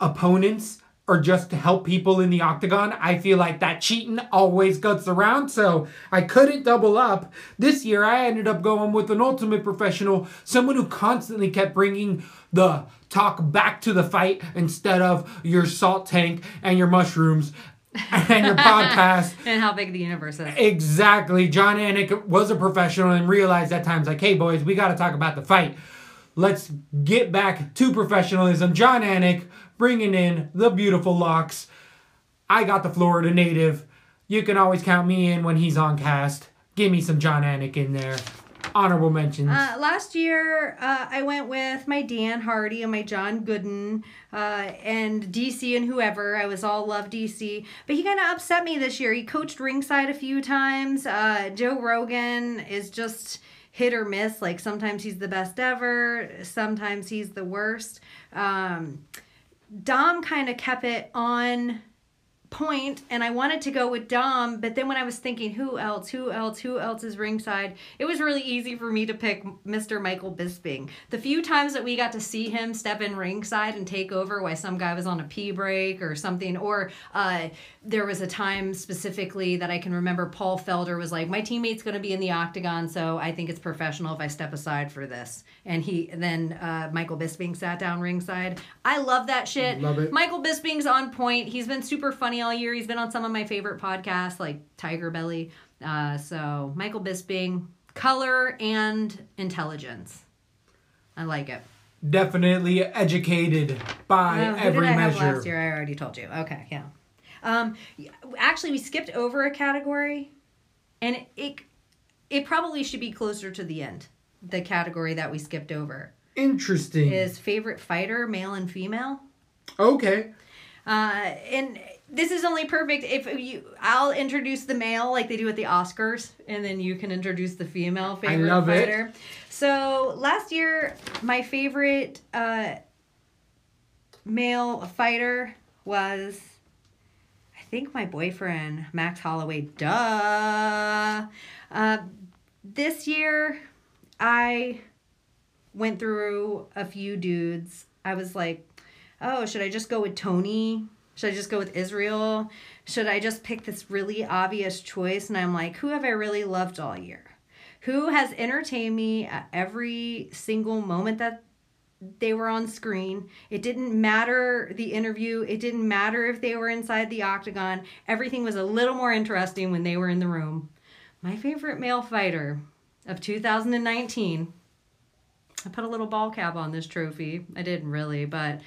Speaker 2: opponents or just to help people in the octagon. I feel like that cheating always guts around, so I couldn't double up. This year, I ended up going with an ultimate professional, someone who constantly kept bringing the talk back to the fight instead of your salt tank and your mushrooms and your podcast.
Speaker 3: and how big the universe is.
Speaker 2: Exactly. Jon Anik was a professional and realized at times, like, hey, boys, we got to talk about the fight. Let's get back to professionalism. Jon Anik bringing in the beautiful locks. I got the Florida native. You can always count me in when he's on cast. Give me some Jon Anik in there. Honorable mentions.
Speaker 3: Uh, last year, uh, I went with my Dan Hardy and my John Gooden uh, and DC and whoever. I was all love DC, but he kind of upset me this year. He coached ringside a few times. Uh, Joe Rogan is just hit or miss. Like sometimes he's the best ever, sometimes he's the worst. Um, Dom kind of kept it on point and I wanted to go with Dom, but then when I was thinking who else, who else, who else is ringside, it was really easy for me to pick Mr. Michael Bisping. The few times that we got to see him step in ringside and take over while some guy was on a pee break or something, or uh, there was a time specifically that I can remember Paul Felder was like, My teammate's going to be in the octagon, so I think it's professional if I step aside for this. And he then uh, Michael Bisping sat down ringside. I love that shit.
Speaker 2: Love it.
Speaker 3: Michael Bisping's on point. He's been super funny all year. He's been on some of my favorite podcasts like Tiger Belly. Uh, so Michael Bisping, color and intelligence. I like it.
Speaker 2: Definitely educated by
Speaker 3: Uh,
Speaker 2: every measure.
Speaker 3: have last year? I already told you. Okay, yeah. Um, actually, we skipped over a category, and it, it it probably should be closer to the end. The category that we skipped over
Speaker 2: Interesting.
Speaker 3: is favorite fighter, male and female.
Speaker 2: okay.
Speaker 3: Uh, and this is only perfect if you. I'll introduce the male like they do at the Oscars, and then you can introduce the female favorite I
Speaker 2: love it.
Speaker 3: So last year, my favorite uh, male fighter was, I think, my boyfriend Max Holloway. Duh. Uh, this year, I went through a few dudes. I was like, oh, should I just go with Tony? Should I just go with Israel? Should I just pick this really obvious choice? And I'm like, who have I really loved all year? Who has entertained me at every single moment that they were on screen? It didn't matter the interview, it didn't matter if they were inside the octagon. Everything was a little more interesting when they were in the room. My favorite male fighter of 2019 I put a little ball cap on this trophy. I didn't really, but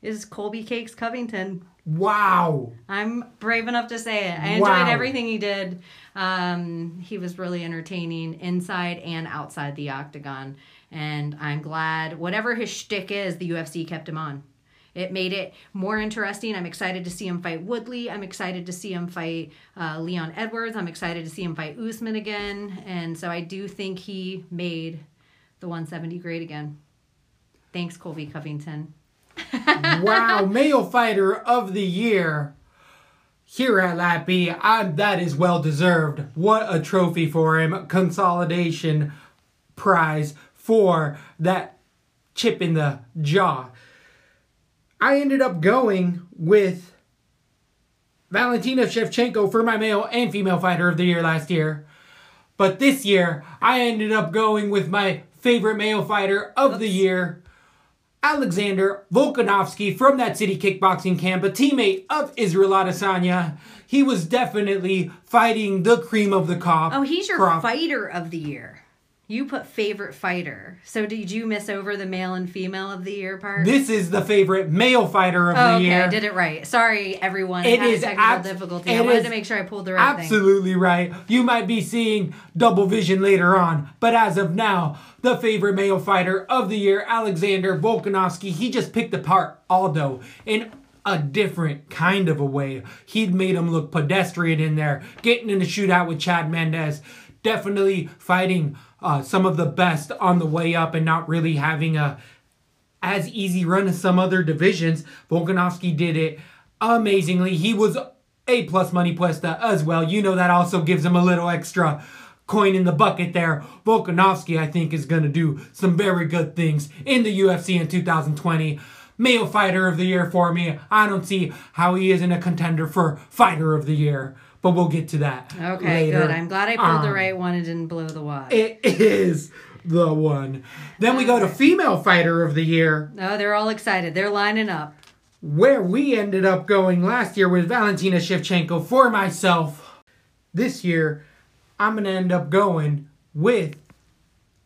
Speaker 3: is Colby Cakes Covington.
Speaker 2: Wow.
Speaker 3: I'm brave enough to say it. I enjoyed
Speaker 2: Wow.
Speaker 3: everything he did. Um, he was really entertaining inside and outside the octagon. And I'm glad whatever his shtick is, the UFC kept him on. It made it more interesting. I'm excited to see him fight Woodley. I'm excited to see him fight uh, Leon Edwards. I'm excited to see him fight Usman again. And so I do think he made the 170 great again. Thanks, Colby Covington.
Speaker 2: Wow, male fighter of the year here at Lappy. That is well deserved. What a trophy for him. Consolidation prize for that chip in the jaw. I ended up going with Valentina Shevchenko for my male and female fighter of the year last year. But this year, I ended up going with my favorite male fighter of the year, Alexander Volkanovski from that city kickboxing camp, a teammate of Israel Adesanya. He was definitely fighting the cream of the crop.
Speaker 3: Oh, he's your
Speaker 2: crop.
Speaker 3: fighter of the year. You put favorite fighter. So did you miss over the male and female of the year part?
Speaker 2: This is the favorite male fighter of
Speaker 3: oh,
Speaker 2: the
Speaker 3: okay,
Speaker 2: year.
Speaker 3: I did it right. Sorry, everyone.
Speaker 2: It is
Speaker 3: technical
Speaker 2: abs-
Speaker 3: difficulty. I wanted to make sure I pulled the right thing.
Speaker 2: Absolutely right. You might be seeing double vision later on, but as of now, the favorite male fighter of the year, Alexander Volkanovski, he just picked apart Aldo in a different kind of a way. He'd made him look pedestrian in there, getting in a shootout with Chad Mendes, definitely fighting uh, some of the best on the way up and not really having a as easy run as some other divisions. Volkanovski did it amazingly. He was a plus money puesta as well. You know that also gives him a little extra coin in the bucket there. Volkanovski, I think, is going to do some very good things in the UFC in 2020. Male fighter of the year for me. I don't see how he isn't a contender for fighter of the year, but we'll get to that.
Speaker 3: Okay,
Speaker 2: later
Speaker 3: good. I'm glad I pulled the
Speaker 2: um,
Speaker 3: right one and didn't blow the wad.
Speaker 2: It is the one. Then we go to female fighter of the year.
Speaker 3: oh, they're all excited. They're lining up.
Speaker 2: where we ended up going last year with Valentina Shevchenko for myself. This year, I'm going to end up going with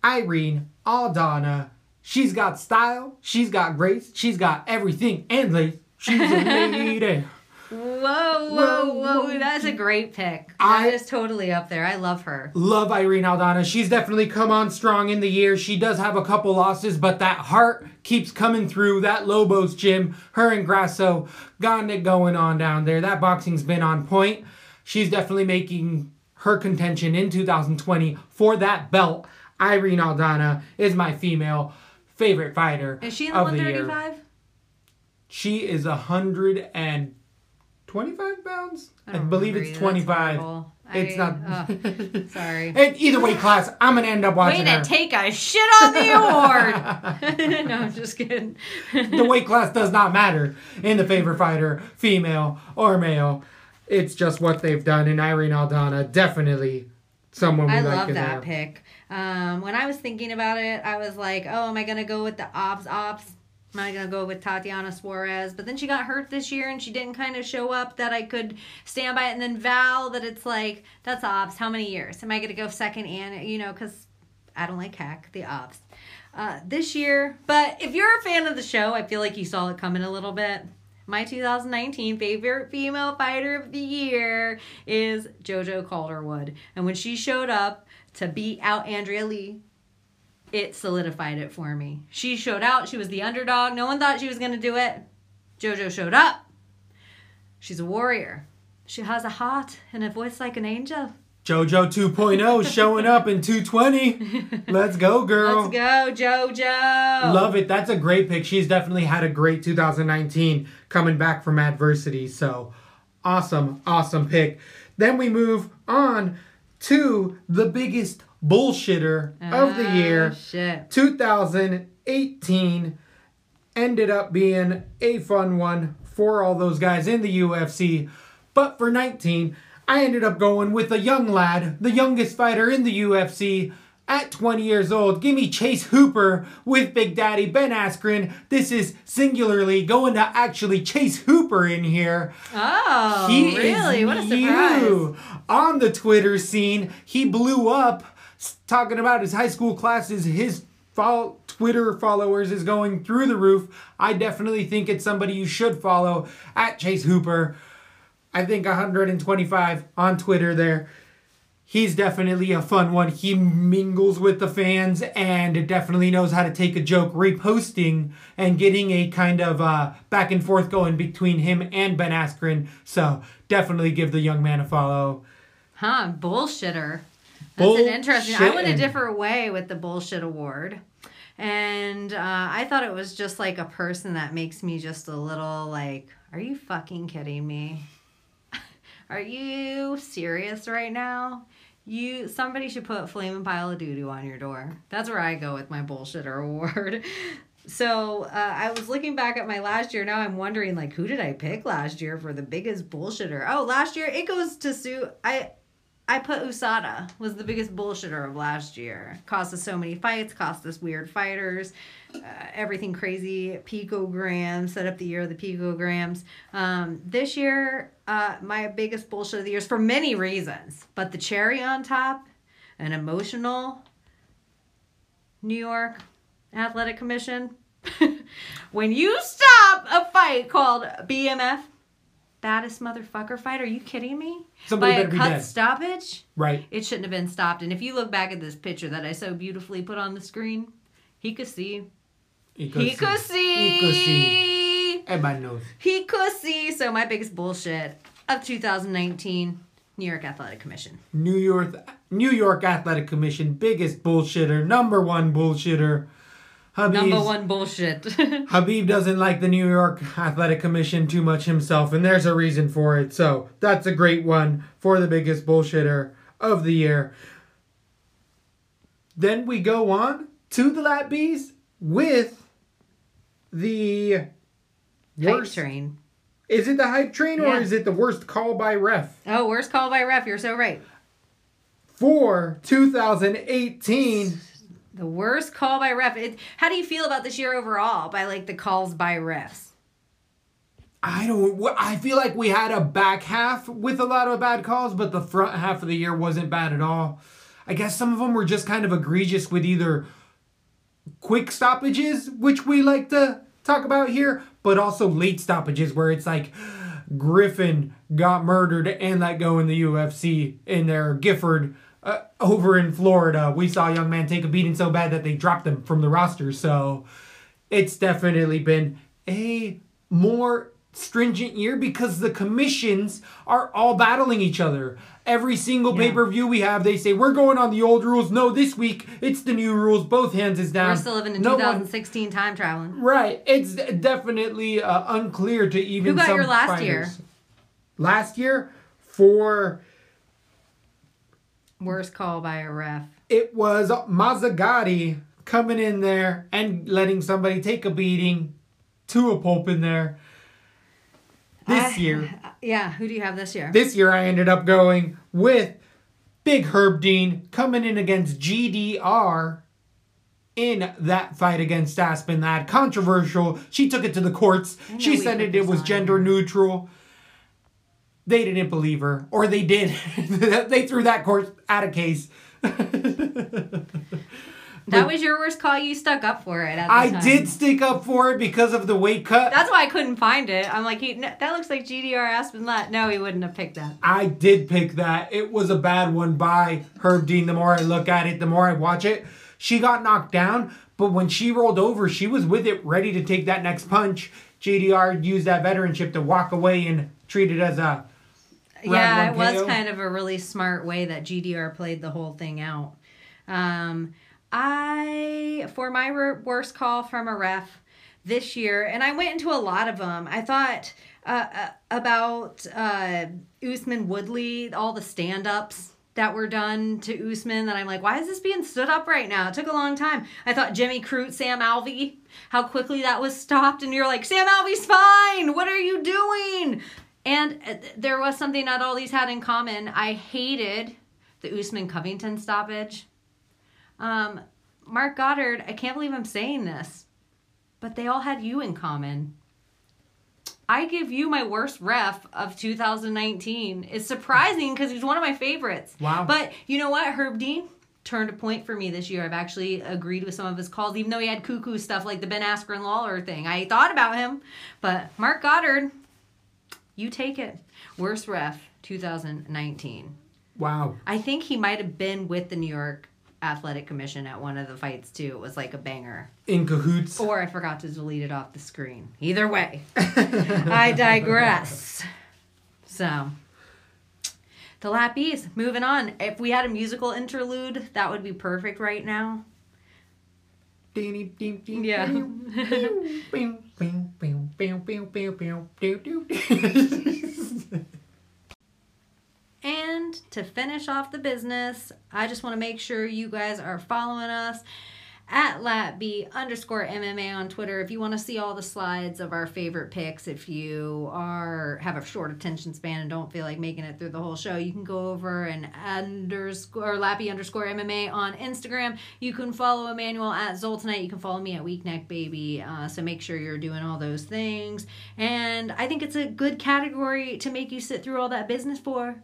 Speaker 2: Irene Aldana. She's got style, she's got grace, she's got everything and lace. She's a lady.
Speaker 3: Whoa, whoa,
Speaker 2: Whoa.
Speaker 3: That's a great pick.
Speaker 2: I-
Speaker 3: that is totally up there. I love her.
Speaker 2: Love Irene Aldana. She's definitely come on strong in the year. She does have a couple losses, but that heart keeps coming through. That Lobos gym, her and Grasso, got it going on down there. That boxing's been on point. She's definitely making her contention in 2020 for that belt. Irene Aldana is my female favorite fighter
Speaker 3: Is she in the
Speaker 2: of the year.
Speaker 3: 135?
Speaker 2: She is 120 25 pounds. I,
Speaker 3: don't
Speaker 2: believe it's
Speaker 3: either.
Speaker 2: 25. It's
Speaker 3: I-
Speaker 2: not.
Speaker 3: ugh, sorry.
Speaker 2: And either way, class, I'm gonna end up watching.
Speaker 3: Way to
Speaker 2: her.
Speaker 3: take a shit on the award. no, I'm just kidding.
Speaker 2: the weight class does not matter in the favorite fighter, female or male. It's just what they've done. And Irene Aldana, definitely someone we
Speaker 3: I
Speaker 2: like
Speaker 3: love that
Speaker 2: there.
Speaker 3: pick. Um, when I was thinking about it, I was like, oh, am I going to go with the ops ops? Am I going to go with Tatiana Suarez? But then she got hurt this year and she didn't kind of show up that I could stand by it. And then Val, that it's like, that's ops. How many years? Am I going to go second and, you know, because I don't like hack, the ops. Uh, this year, but if you're a fan of the show, I feel like you saw it coming a little bit. My 2019 favorite female fighter of the year is JoJo Calderwood. And when she showed up to beat out Andrea Lee, it solidified it for me. She showed out. She was the underdog. No one thought she was going to do it. JoJo showed up. She's a warrior. She has a heart and a voice like an angel.
Speaker 2: JoJo 2.0 showing up in 220. Let's go, girl.
Speaker 3: Let's go, JoJo.
Speaker 2: Love it. That's a great pick. She's definitely had a great 2019 coming back from adversity. So awesome, awesome pick. Then we move on to the biggest bullshitter of the
Speaker 3: Ah,
Speaker 2: year.
Speaker 3: Shit.
Speaker 2: 2018 ended up being a fun one for all those guys in the UFC. But for 19, I ended up going with a young lad, the youngest fighter in the UFC at 20 years old. Give me Chase Hooper with Big Daddy Ben Askren. This is singularly going to actually Chase Hooper in here.
Speaker 3: Oh,
Speaker 2: He
Speaker 3: really? What a surprise.
Speaker 2: on the Twitter scene. He blew up talking about his high school classes. His fol- Twitter followers is going through the roof. I definitely think it's somebody you should follow at Chase Hooper. I think 125 on Twitter there. He's definitely a fun one. He mingles with the fans and definitely knows how to take a joke, reposting and getting a kind of uh, back and forth going between him and Ben Askren. So definitely give the young man a follow.
Speaker 3: Huh, bullshitter. That's an interesting. I went a different way with the bullshit award. And uh, I thought it was just like a person that makes me just a little like, are you fucking kidding me? Are you serious right now? You somebody should put flaming pile of doo doo on your door. That's where I go with my bullshitter award. So uh, I was looking back at my last year. Now I'm wondering like who did I pick last year for the biggest bullshitter? Oh, last year it goes to Sue. I I put USADA was the biggest bullshitter of last year. Cost us so many fights, cost us weird fighters, uh, everything crazy. Picograms set up the year of the picograms. Um, this year, uh, my biggest bullshit of the year is for many reasons, but the cherry on top, an emotional New York Athletic Commission. when you stop a fight called BMF, baddest motherfucker fight, are you kidding me?
Speaker 2: Somebody
Speaker 3: By a
Speaker 2: be
Speaker 3: cut stoppage,
Speaker 2: Right.
Speaker 3: it shouldn't have been stopped. And if you look back at this picture that I so beautifully put on the screen, he could see. He could see.
Speaker 2: He could see. Everybody knows.
Speaker 3: He could see. So my biggest bullshit of 2019, New York Athletic Commission.
Speaker 2: New York New York Athletic Commission, biggest bullshitter, number one bullshitter. Khabib's-
Speaker 3: Number one bullshit.
Speaker 2: Khabib doesn't like the New York Athletic Commission too much himself, and there's a reason for it. So that's a great one for the biggest bullshitter of the year. Then we go on to the lap bees with the
Speaker 3: Hype
Speaker 2: worst.
Speaker 3: train.
Speaker 2: Is it the hype train or
Speaker 3: Yeah.
Speaker 2: is it the worst call by ref
Speaker 3: Oh, worst call by ref. You're so right.
Speaker 2: for 2018?
Speaker 3: The worst call by ref. It, how do you feel about this year overall by like the calls by refs?
Speaker 2: I don't. I feel like we had a back half with a lot of bad calls, but the front half of the year wasn't bad at all. I guess some of them were just kind of egregious with either quick stoppages, which we like to talk about here, but also late stoppages where it's like Griffin got murdered and let go in the UFC in their Gifford uh, over in Florida. We saw a young man take a beating so bad that they dropped him from the roster. So it's definitely been a more stringent year because the commissions are all battling each other. Every single
Speaker 3: Yeah.
Speaker 2: pay per view we have, they say we're going on the old rules. No, this week it's the new rules. Both hands is down.
Speaker 3: We're still living in
Speaker 2: No one-
Speaker 3: 2016 time traveling.
Speaker 2: Right. It's definitely uh, unclear to even
Speaker 3: Who got
Speaker 2: some
Speaker 3: your last
Speaker 2: fighters.
Speaker 3: year?
Speaker 2: last year for
Speaker 3: Worst call by a ref.
Speaker 2: it was Mazzagatti coming in there and letting somebody take a beating to a pulp in there. This
Speaker 3: I-
Speaker 2: year,
Speaker 3: Yeah, who do you have this year?
Speaker 2: this year I ended up going with Big Herb Dean coming in against GDR in that fight against Aspen That Controversial. She took it to the courts. She said it, it was
Speaker 3: on.
Speaker 2: gender neutral. They didn't believe her, or they did. they threw that court out of case.
Speaker 3: that was your worst call. You stuck up for it. At the
Speaker 2: I
Speaker 3: time.
Speaker 2: did stick up for it because of the weight cut.
Speaker 3: That's why I couldn't find it. I'm like, he, that looks like GDR Aspen Ladd. No, he wouldn't have picked that.
Speaker 2: I did pick that. It was a bad one by Herb Dean. The more I look at it, the more I watch it. She got knocked down, but when she rolled over, she was with it, ready to take that next punch. GDR used that veteranship to walk away and treat it as a
Speaker 3: yeah, it was kind of a really smart way that GDR played the whole thing out. Um, I for my wor- worst call from a ref this year, and I went into a lot of them. I thought uh, uh, about uh, Usman Woodley, all the stand ups that were done to Usman that I'm like, why is this being stood up right now? It took a long time. I thought Jimmy Crute, Sam Alvey, how quickly that was stopped, and you're like, Sam Alvey's fine. What are you doing? And uh, there was something that all these had in common. I hated the Usman Covington stoppage. Um, Marc Goddard, I can't believe I'm saying this, but they all had you in common. I give you my worst ref of 2019. It's surprising because he's one of my favorites.
Speaker 2: Wow.
Speaker 3: But you know what? Herb Dean turned a point for me this year. I've actually agreed with some of his calls, even though he had cuckoo stuff like the Ben Askren Lawler thing. I thought about him. But Marc Goddard, you take it. Worst ref 2019.
Speaker 2: wow.
Speaker 3: I think he might have been with the New York Athletic Commission at one of the fights too. It was like a banger.
Speaker 2: In cahoots.
Speaker 3: Or I forgot to delete it off the screen. Either way, I digress. So, the Lappies, moving on. If we had a musical interlude, that would be perfect right now. Yeah. And to finish off the business, I just want to make sure you guys are following us at latb underscore MMA on Twitter. If you want to see all the slides of our favorite picks, if you are have a short attention span and don't feel like making it through the whole show, you can go over and underscore lappy underscore MMA on Instagram. You can follow Emmanuel at Zoltanite. You can follow me at Weakneck Baby. Uh, so make sure you're doing all those things. And I think it's a good category to make you sit through all that business for.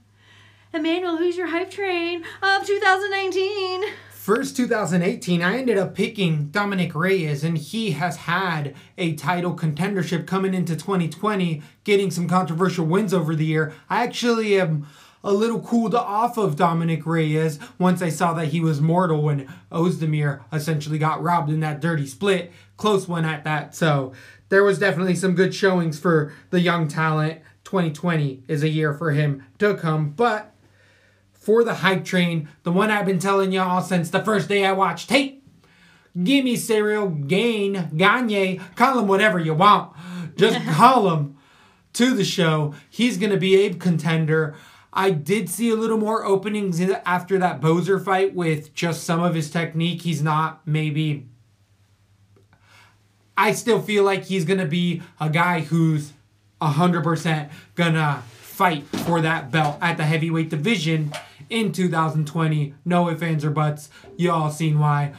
Speaker 3: Emmanuel, who's your hype train of 2019?
Speaker 2: First 2018, I ended up picking Dominic Reyes, and he has had a title contendership coming into 2020, getting some controversial wins over the year. I actually am a little cooled off of Dominic Reyes once I saw that he was mortal when Ozdemir essentially got robbed in that dirty split. Close one at that. So there was definitely some good showings for the young talent. 2020 is a year for him to come, but for the hype train, the one I've been telling y'all since the first day I watched tape. Give me Ciryl Gane, Gagne, call him whatever you want. Just call him to the show. He's going to be a contender. I did see a little more openings after that Boser fight with just some of his technique. He's not maybe. I still feel like he's going to be a guy who's 100% going to fight for that belt at the heavyweight division in 2020. No ifs, ands, or buts. You all seen why.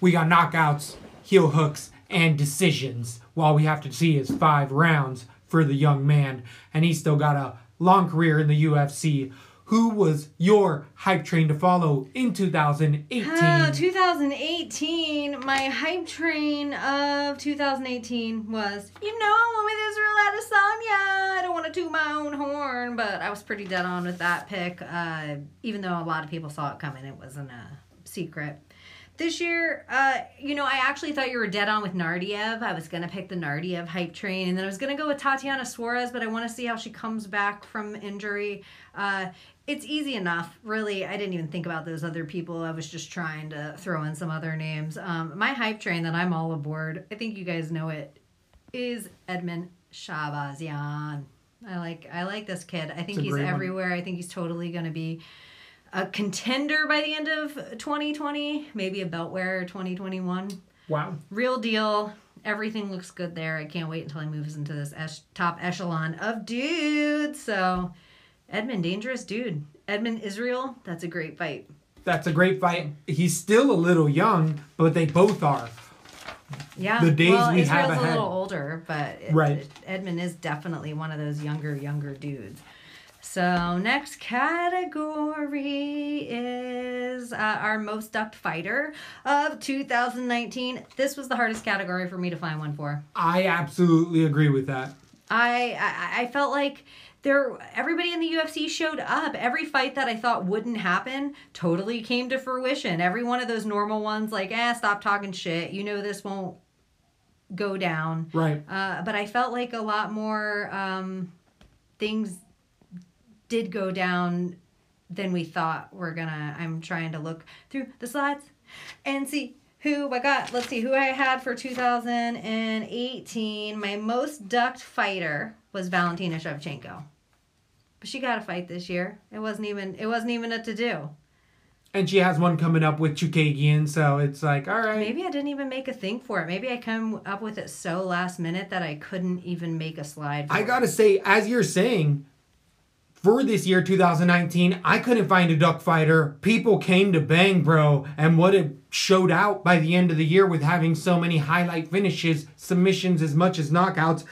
Speaker 2: We got knockouts, heel hooks, and decisions. While we have to see his five rounds for the young man, and he's still got a long career in the UFC. Who was your hype train to follow in 2018?
Speaker 3: Oh, 2018. My hype train of 2018 was, you know, I'm with Israel Adesanya. I don't want to toot my but I was pretty dead on with that pick. Uh, even though a lot of people saw it coming, it wasn't a secret. This year, uh, you know, I actually thought you were dead on with Naurdiev. I was going to pick the Naurdiev hype train, and then I was going to go with Tatiana Suarez, but I want to see how she comes back from injury. Uh, it's easy enough, really. I didn't even think about those other people. I was just trying to throw in some other names. Um, my hype train that I'm all aboard, I think you guys know it, is Edmund Shahbazyan. I like I like this kid. I think he's
Speaker 2: great one.
Speaker 3: everywhere. I think he's totally going to be a contender by the end of 2020, maybe a belt wearer 2021.
Speaker 2: Wow.
Speaker 3: Real deal. Everything looks good there. I can't wait until he moves into this esh- top echelon of dudes. So, Edmund, dangerous dude. Edmund Israel, that's a great fight.
Speaker 2: That's a great fight. He's still a little young, but they both are.
Speaker 3: Yeah.
Speaker 2: The days
Speaker 3: well,
Speaker 2: we
Speaker 3: Israel's
Speaker 2: have
Speaker 3: a little older, but
Speaker 2: Right.
Speaker 3: Edmund is definitely one of those younger, younger dudes. So next category is uh, our most ducked fighter of 2019. This was the hardest category for me to find one for.
Speaker 2: I absolutely agree with that.
Speaker 3: I I, I felt like there everybody in the UFC showed up. Every fight that I thought wouldn't happen totally came to fruition. Every one of those normal ones, like eh, stop talking shit. You know this won't go down.
Speaker 2: Right.
Speaker 3: Uh, but I felt like a lot more um, things did go down than we thought were gonna. I'm trying to look through the slides and see who I got. Let's see who I had for 2018. My most ducked fighter was Valentina Shevchenko, but she got a fight this year. It wasn't even. It wasn't even a to do.
Speaker 2: And she has one coming up with Chookagian, so it's like, all right.
Speaker 3: Maybe I didn't even make a thing for it. Maybe I come up with it so last minute that I couldn't even make a slide. For
Speaker 2: I gotta say, as you're saying, for this year 2019, I couldn't find a duck fighter. People came to bang, bro, and what it showed out by the end of the year with having so many highlight finishes, submissions as much as knockouts.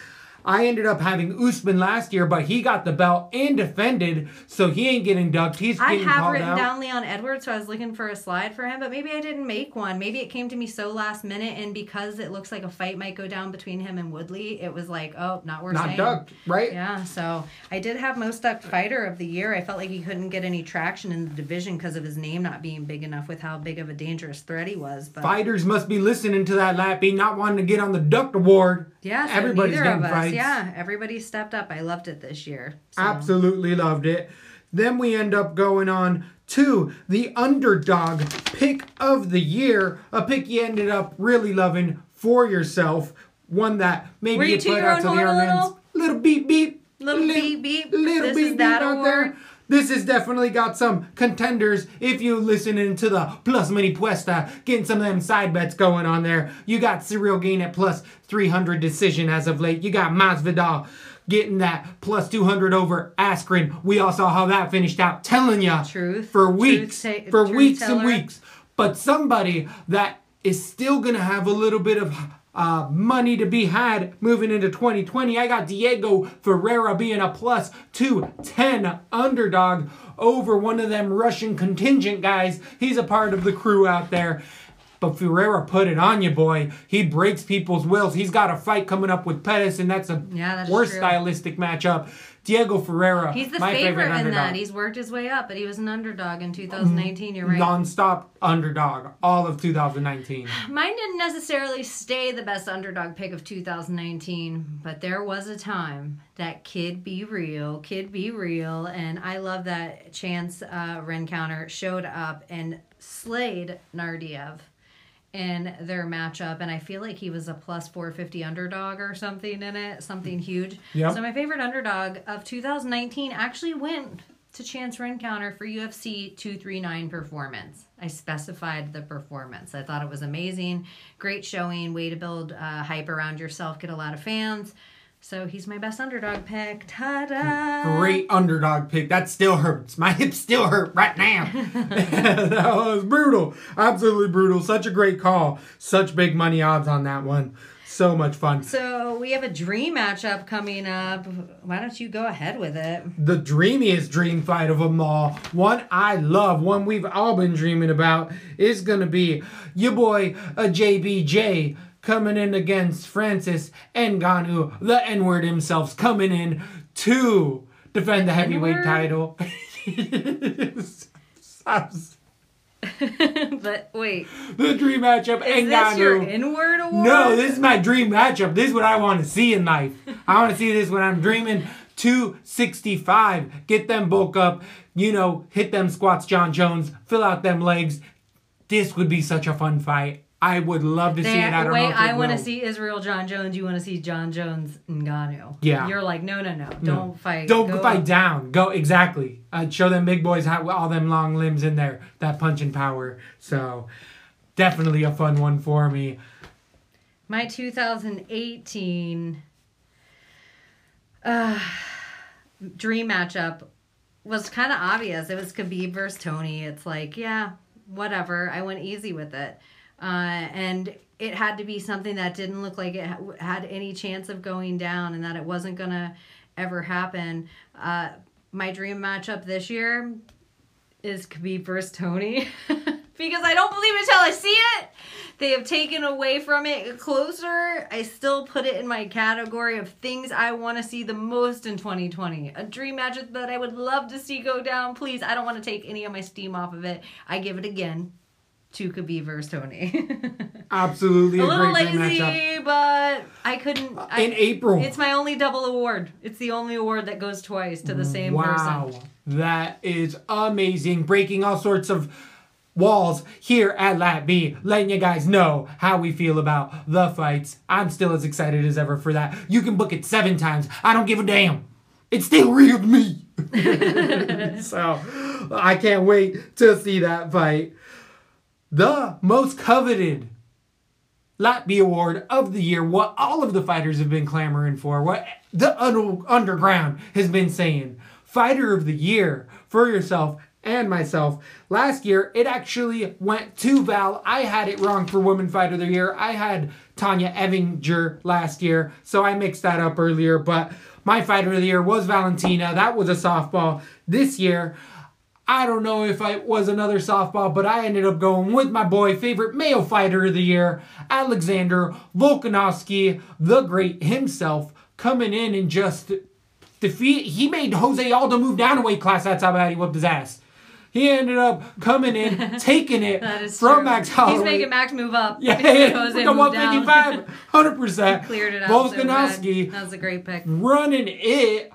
Speaker 2: I ended up having Usman last year, but he got the belt and defended, so he ain't getting ducked. He's
Speaker 3: I have written
Speaker 2: out.
Speaker 3: down Leon Edwards, so I was looking for a slide for him, but maybe I didn't make one. Maybe it came to me so last minute, and because it looks like a fight might go down between him and Woodley, it was like, oh, not worth
Speaker 2: Not
Speaker 3: saying.
Speaker 2: ducked, right?
Speaker 3: Yeah, so I did have most ducked fighter of the year. I felt like he couldn't get any traction in the division because of his name not being big enough with how big of a dangerous threat he was. But
Speaker 2: Fighters must be listening to that Lappy, not wanting to get on the duck award.
Speaker 3: yeah, so
Speaker 2: everybody's getting fights.
Speaker 3: Yeah, everybody stepped up. I loved it this year. So.
Speaker 2: Absolutely loved it. Then we end up going on to the underdog pick of the year, a pick you ended up really loving for yourself, one that maybe
Speaker 3: you
Speaker 2: you put out to the
Speaker 3: horn a
Speaker 2: other
Speaker 3: little?
Speaker 2: Little beep beep.
Speaker 3: Little beep, beep.
Speaker 2: Little
Speaker 3: This
Speaker 2: beep
Speaker 3: is
Speaker 2: beep
Speaker 3: that
Speaker 2: out there. This has definitely got some contenders. If you listening to the plus mini puesta, getting some of them side bets going on there. You got Ciryl Gane at plus 300 decision as of late. You got Masvidal getting that plus 200 over Askren. We all saw how that finished out. Telling ya
Speaker 3: Truth.
Speaker 2: for
Speaker 3: Truth
Speaker 2: weeks,
Speaker 3: ta-
Speaker 2: for
Speaker 3: truth
Speaker 2: weeks and weeks. But somebody that is still gonna have a little bit of uh, money to be had moving into 2020. I got Diego Ferreira being a plus 210 underdog over one of them Russian contingent guys. He's a part of the crew out there. But Ferreira put it on you, boy. He breaks people's wills. He's got a fight coming up with Pettis, and that's a
Speaker 3: Yeah, that's
Speaker 2: worse
Speaker 3: true.
Speaker 2: stylistic matchup. Diego Ferreira,
Speaker 3: He's the
Speaker 2: my
Speaker 3: favorite, in that. He's worked his way up, but he was an underdog in 2019. You're right.
Speaker 2: Non-stop underdog all of 2019.
Speaker 3: Mine didn't necessarily stay the best underdog pick of 2019, but there was a time that Kid Be Real, Kid Be Real, and I love that Chance uh, Rencountre showed up and slayed Naurdiev in their matchup, and I feel like he was a plus 450 underdog or something in it, something huge.
Speaker 2: Yep.
Speaker 3: So my favorite underdog of 2019 actually went to Chance Rencountre for UFC 239 performance. I specified the performance. I thought it was amazing. Great showing, way to build uh, hype around yourself, get a lot of fans. So he's my best underdog pick. Ta da!
Speaker 2: Great underdog pick. That still hurts. My hips still hurt right now. that was brutal. Absolutely brutal. Such a great call. Such big money odds on that one. So much fun.
Speaker 3: So we have a dream matchup coming up. Why don't you go ahead with it?
Speaker 2: the dreamiest dream fight of them all, one I love, one we've all been dreaming about, is going to be your boy uh, a JBJ coming in against Francis Ngannou, the N word himself, coming in to defend the heavyweight
Speaker 3: N-word?
Speaker 2: title.
Speaker 3: but wait,
Speaker 2: the dream matchup,
Speaker 3: is this your
Speaker 2: Ngannou.
Speaker 3: inward award?
Speaker 2: No, this is my dream matchup. This is what I want to see in life. I want to see this when I'm dreaming 265. Get them bulk up, you know, hit them squats, Jon Jones, fill out them legs. This would be such a fun fight. I would love to see
Speaker 3: They,
Speaker 2: it. I don't
Speaker 3: wait,
Speaker 2: know. if
Speaker 3: I want to see Israel Jon Jones. You want to see Jon Jones Ngannou.
Speaker 2: Yeah.
Speaker 3: You're like, no, no, no. Don't fight.
Speaker 2: Don't
Speaker 3: Go-
Speaker 2: fight down. Go exactly. Uh, show them big boys how all them long limbs in there, that punching power. So definitely a fun one for me.
Speaker 3: My 2018 uh, dream matchup was kind of obvious. It was Khabib versus Tony. It's like, yeah, whatever. I went easy with it. Uh, and it had to be something that didn't look like it had any chance of going down and that it wasn't to ever happen. Uh, my dream matchup this year is Khabib versus Tony because I don't believe it until I see it. They have taken away from it closer. I still put it in my category of things I want to see the most in 2020. A dream match that I would love to see go down. Please, I don't want to take any of my steam off of it. I give it again Khabib versus Tony.
Speaker 2: Absolutely
Speaker 3: a
Speaker 2: a,
Speaker 3: little lazy, but I couldn't. Uh, I,
Speaker 2: In April.
Speaker 3: It's my only double award. It's the only award that goes twice to the mm, same
Speaker 2: wow,
Speaker 3: person.
Speaker 2: that is amazing. Breaking all sorts of walls here at Lat B, letting you guys know how we feel about the fights. I'm still as excited as ever for that. You can book it seven times. I don't give a damn. It's still real to me. so I can't wait to see that fight. The most coveted Latby Award of the year, what all of the fighters have been clamoring for, what the un- underground has been saying. Fighter of the year for yourself and myself. Last year, it actually went to Val. I had it wrong for Women Fighter of the Year. I had Tonya Evinger last year, so I mixed that up earlier. But my Fighter of the Year was Valentina. That was a softball. This year, I don't know if it was another softball, but I ended up going with my boy, favorite male fighter of the year, Alexander Volkanovski, the great himself, coming in and just defeat. He made Jose Aldo move down a weight class. That's how bad he whooped his ass. He ended up coming in, taking it from
Speaker 3: true.
Speaker 2: Max Holloway.
Speaker 3: He's making Max move up.
Speaker 2: yeah,
Speaker 3: Jose down.
Speaker 2: 155, 100%.
Speaker 3: Cleared it out. so.
Speaker 2: Volkanovski
Speaker 3: that was a great pick.
Speaker 2: running it,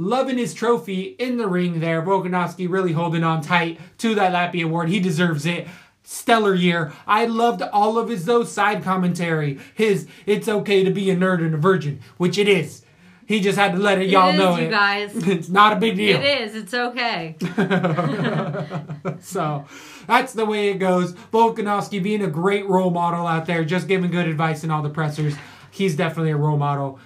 Speaker 2: loving his trophy in the ring there. Volkanovski really holding on tight to that Lappy Award. He deserves it. Stellar year. I loved all of his those side commentary. His it's okay to be a nerd and a virgin, which it is. He just had to let it, y'all
Speaker 3: is,
Speaker 2: know
Speaker 3: you
Speaker 2: it.
Speaker 3: guys.
Speaker 2: It's not a big deal.
Speaker 3: It is. It's okay.
Speaker 2: So that's the way it goes. Volkanovski being a great role model out there, just giving good advice in all the pressers. He's definitely a role model.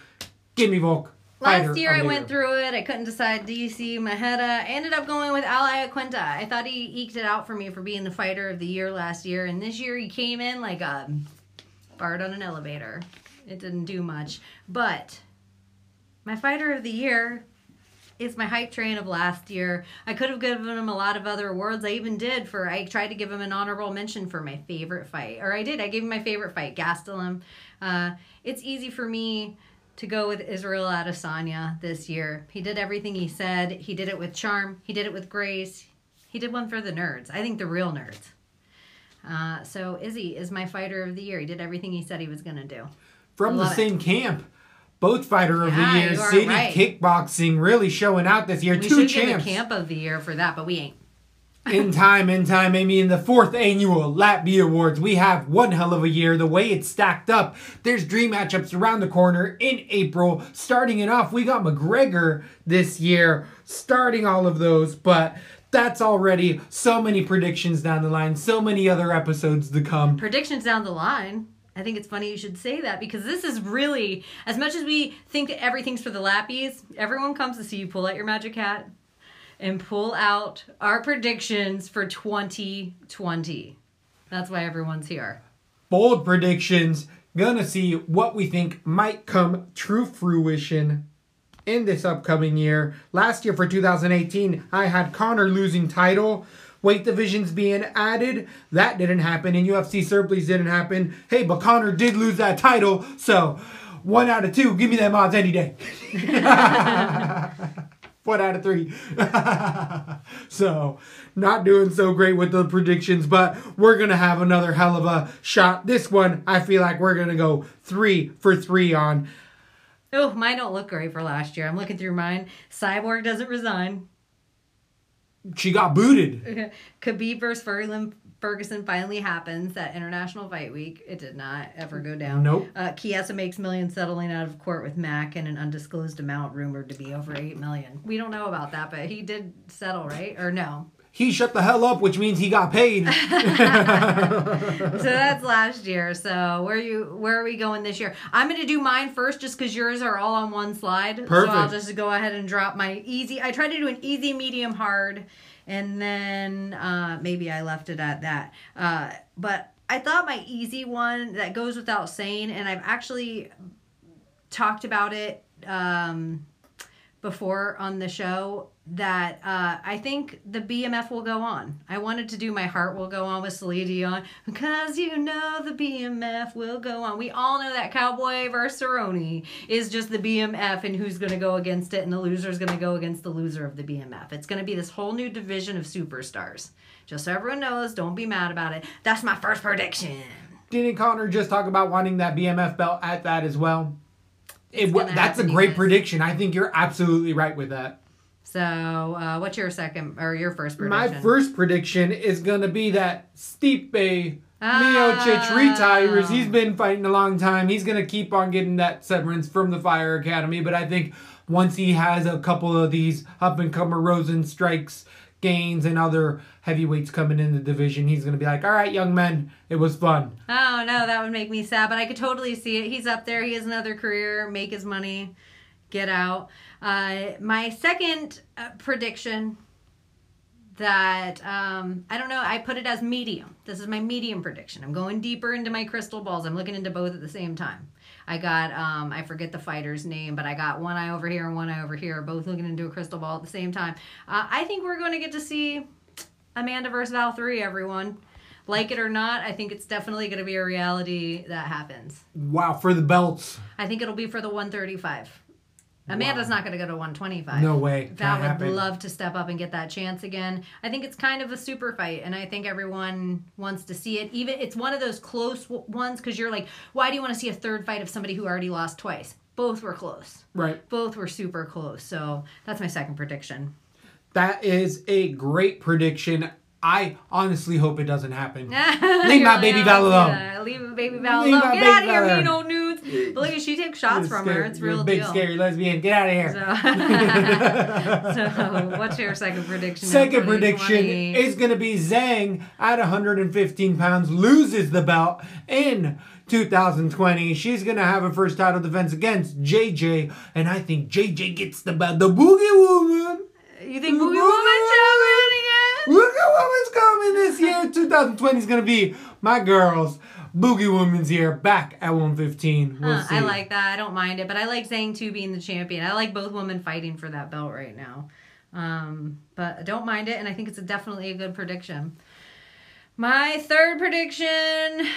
Speaker 2: Give me Volk.
Speaker 3: Last year I went through it. I couldn't decide DC, Maheda. I ended up going with Al Quinta. I thought he eked it out for me for being the fighter of the year last year, and this year he came in like a fart on an elevator. It didn't do much, but my fighter of the year is my hype train of last year. I could have given him a lot of other awards. I even did for I tried to give him an honorable mention for my favorite fight, or I did. I gave him my favorite fight, Gastelum. Uh, it's easy for me to go with Israel Adesanya this year. He did everything he said. He did it with charm. He did it with grace. He did one for the nerds. I think the real nerds. Uh, so Izzy is my fighter of the year. He did everything he said he was gonna do.
Speaker 2: from the
Speaker 3: Love it.
Speaker 2: same camp. Both fighter of
Speaker 3: Yeah,
Speaker 2: the year, City
Speaker 3: right.
Speaker 2: Kickboxing, really showing out this year.
Speaker 3: We
Speaker 2: Two
Speaker 3: should give
Speaker 2: champs
Speaker 3: a camp of the year for that, but we ain't.
Speaker 2: In time, in time. Amy, in the fourth annual Latby Awards, we have one hell of a year. The way it's stacked up, there's dream matchups around the corner in April. Starting it off, we got McGregor this year, starting all of those, but. That's already so many predictions down the line, so many other episodes to come.
Speaker 3: predictions down the line. I think it's funny you should say that because this is really, as much as we think everything's for the lappies, everyone comes to see you pull out your magic hat and pull out our predictions for 2020. That's why everyone's here.
Speaker 2: bold predictions. Gonna see what we think might come true fruition in this upcoming year. Last year for 2018, I had Conor losing title. Weight divisions being added. That didn't happen. And UFC Surplies didn't happen. Hey, but Conor did lose that title. So, one out of two. Give me that odds any day. one out of three. so, not doing so great with the predictions, but we're going to have another hell of a shot. This one, I feel like we're going to go three for three on.
Speaker 3: Oh, mine don't look great for last year. I'm looking through mine. Cyborg doesn't resign.
Speaker 2: She got booted.
Speaker 3: Khabib versus Furlan Ferguson finally happens at International Fight Week. It did not ever go down.
Speaker 2: Nope.
Speaker 3: Uh, makes millions settling out of court with Mac and an undisclosed amount rumored to be over eight million. We don't know about that, but he did settle, right? Or no?
Speaker 2: He shut the hell up, which means he got paid.
Speaker 3: so that's last year. So where you where are we going this year? I'm gonna do mine first, just because yours are all on one slide. Perfect. So I'll just go ahead and drop my easy. I tried to do an easy, medium, hard, and then uh, maybe I left it at that. Uh, but I thought my easy one that goes without saying, and I've actually talked about it um, before on the show that uh, I think the BMF will go on. I wanted to do my heart will go on with Celine Dion because you know the BMF will go on. We all know that Cowboy versus Cerrone is just the BMF and who's going to go against it, and the loser is going to go against the loser of the BMF. It's going to be this whole new division of superstars. Just so everyone knows, don't be mad about it. That's my first prediction.
Speaker 2: Didn't Conor just talk about wanting that BMF belt at that as well? It, that's a great prediction. I think you're absolutely right with that.
Speaker 3: So, uh, what's your second or your first prediction?
Speaker 2: My first prediction is gonna be that Stipe
Speaker 3: Ah.
Speaker 2: Miocic retires. He's been fighting a long time. He's gonna keep on getting that severance from the Fire Academy. But I think once he has a couple of these up and comer Rosen strikes Ganes and other heavyweights coming in the division, he's gonna be like, "All right, young men, it was fun."
Speaker 3: Oh no, that would make me sad, but I could totally see it. He's up there. He has another career. Make his money, get out. Uh, my second uh, prediction that um, I don't know. I put it as medium. This is my medium prediction. I'm going deeper into my crystal balls. I'm looking into both at the same time. I got um, I forget the fighter's name, but I got one eye over here and one eye over here, both looking into a crystal ball at the same time. Uh, I think we're going to get to see Amanda versus Val three. Everyone, like it or not, I think it's definitely going to be a reality that happens.
Speaker 2: Wow, for the belts,
Speaker 3: I think it'll be for the 135. Amanda's not going to go to 125.
Speaker 2: no way.
Speaker 3: Val would
Speaker 2: happen.
Speaker 3: love to step up and get that chance again. I think it's kind of a super fight, and I think everyone wants to see it. Even it's one of those close w- ones because you're like, why do you want to see a third fight of somebody who already lost twice? Both were close.
Speaker 2: right.
Speaker 3: Both were super close. So that's my second prediction.
Speaker 2: That is a great prediction. I honestly hope it doesn't happen.
Speaker 3: Leave
Speaker 2: my baby Val alone.
Speaker 3: Leave baby Val alone. Get out of here,
Speaker 2: Val
Speaker 3: mean
Speaker 2: alone.
Speaker 3: old nudes. Believe she takes shots from her. It's real
Speaker 2: a big
Speaker 3: deal.
Speaker 2: scary lesbian. Get out of here.
Speaker 3: So, so what's your second prediction?
Speaker 2: Second prediction is going to be Zhang at 115 pounds loses the belt in 2020. She's going to have her first title defense against JJ, and I think JJ gets the belt. The Boogie Woman.
Speaker 3: You think Boogie
Speaker 2: Boogie
Speaker 3: Woman's coming again?
Speaker 2: Boogie Woman's coming this year. 2020 is going to be my girls. Boogie Woman's here, back at 115. We'll.
Speaker 3: I like that. I don't mind it, but I like Zhang too being the champion. I like both women fighting for that belt right now. Um, but I don't mind it, and I think it's a, definitely a good prediction. My third prediction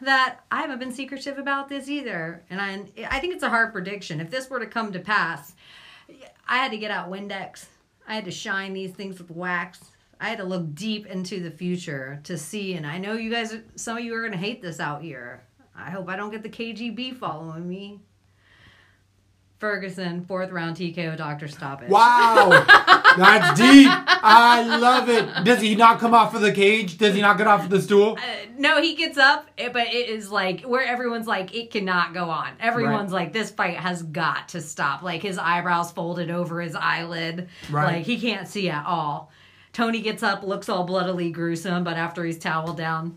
Speaker 3: that I haven't been secretive about this either, and I I think it's a hard prediction. If this were to come to pass, I had to get out Windex. I had to shine these things with wax. I had to look deep into the future to see, and I know you guys, some of you are gonna hate this out here. I hope I don't get the KGB following me. Ferguson, fourth round TKO, doctor, stop it.
Speaker 2: Wow, that's deep. I love it. Does he not come off of the cage? Does he not get off of the stool?
Speaker 3: Uh, no, he gets up, eh, but it is like where everyone's like, it cannot go on. Everyone's like, this fight has got to stop. Like his eyebrows folded over his eyelid.
Speaker 2: Right.
Speaker 3: Like he can't see at all. Tony gets up, looks all bloodily gruesome, but after he's toweled down,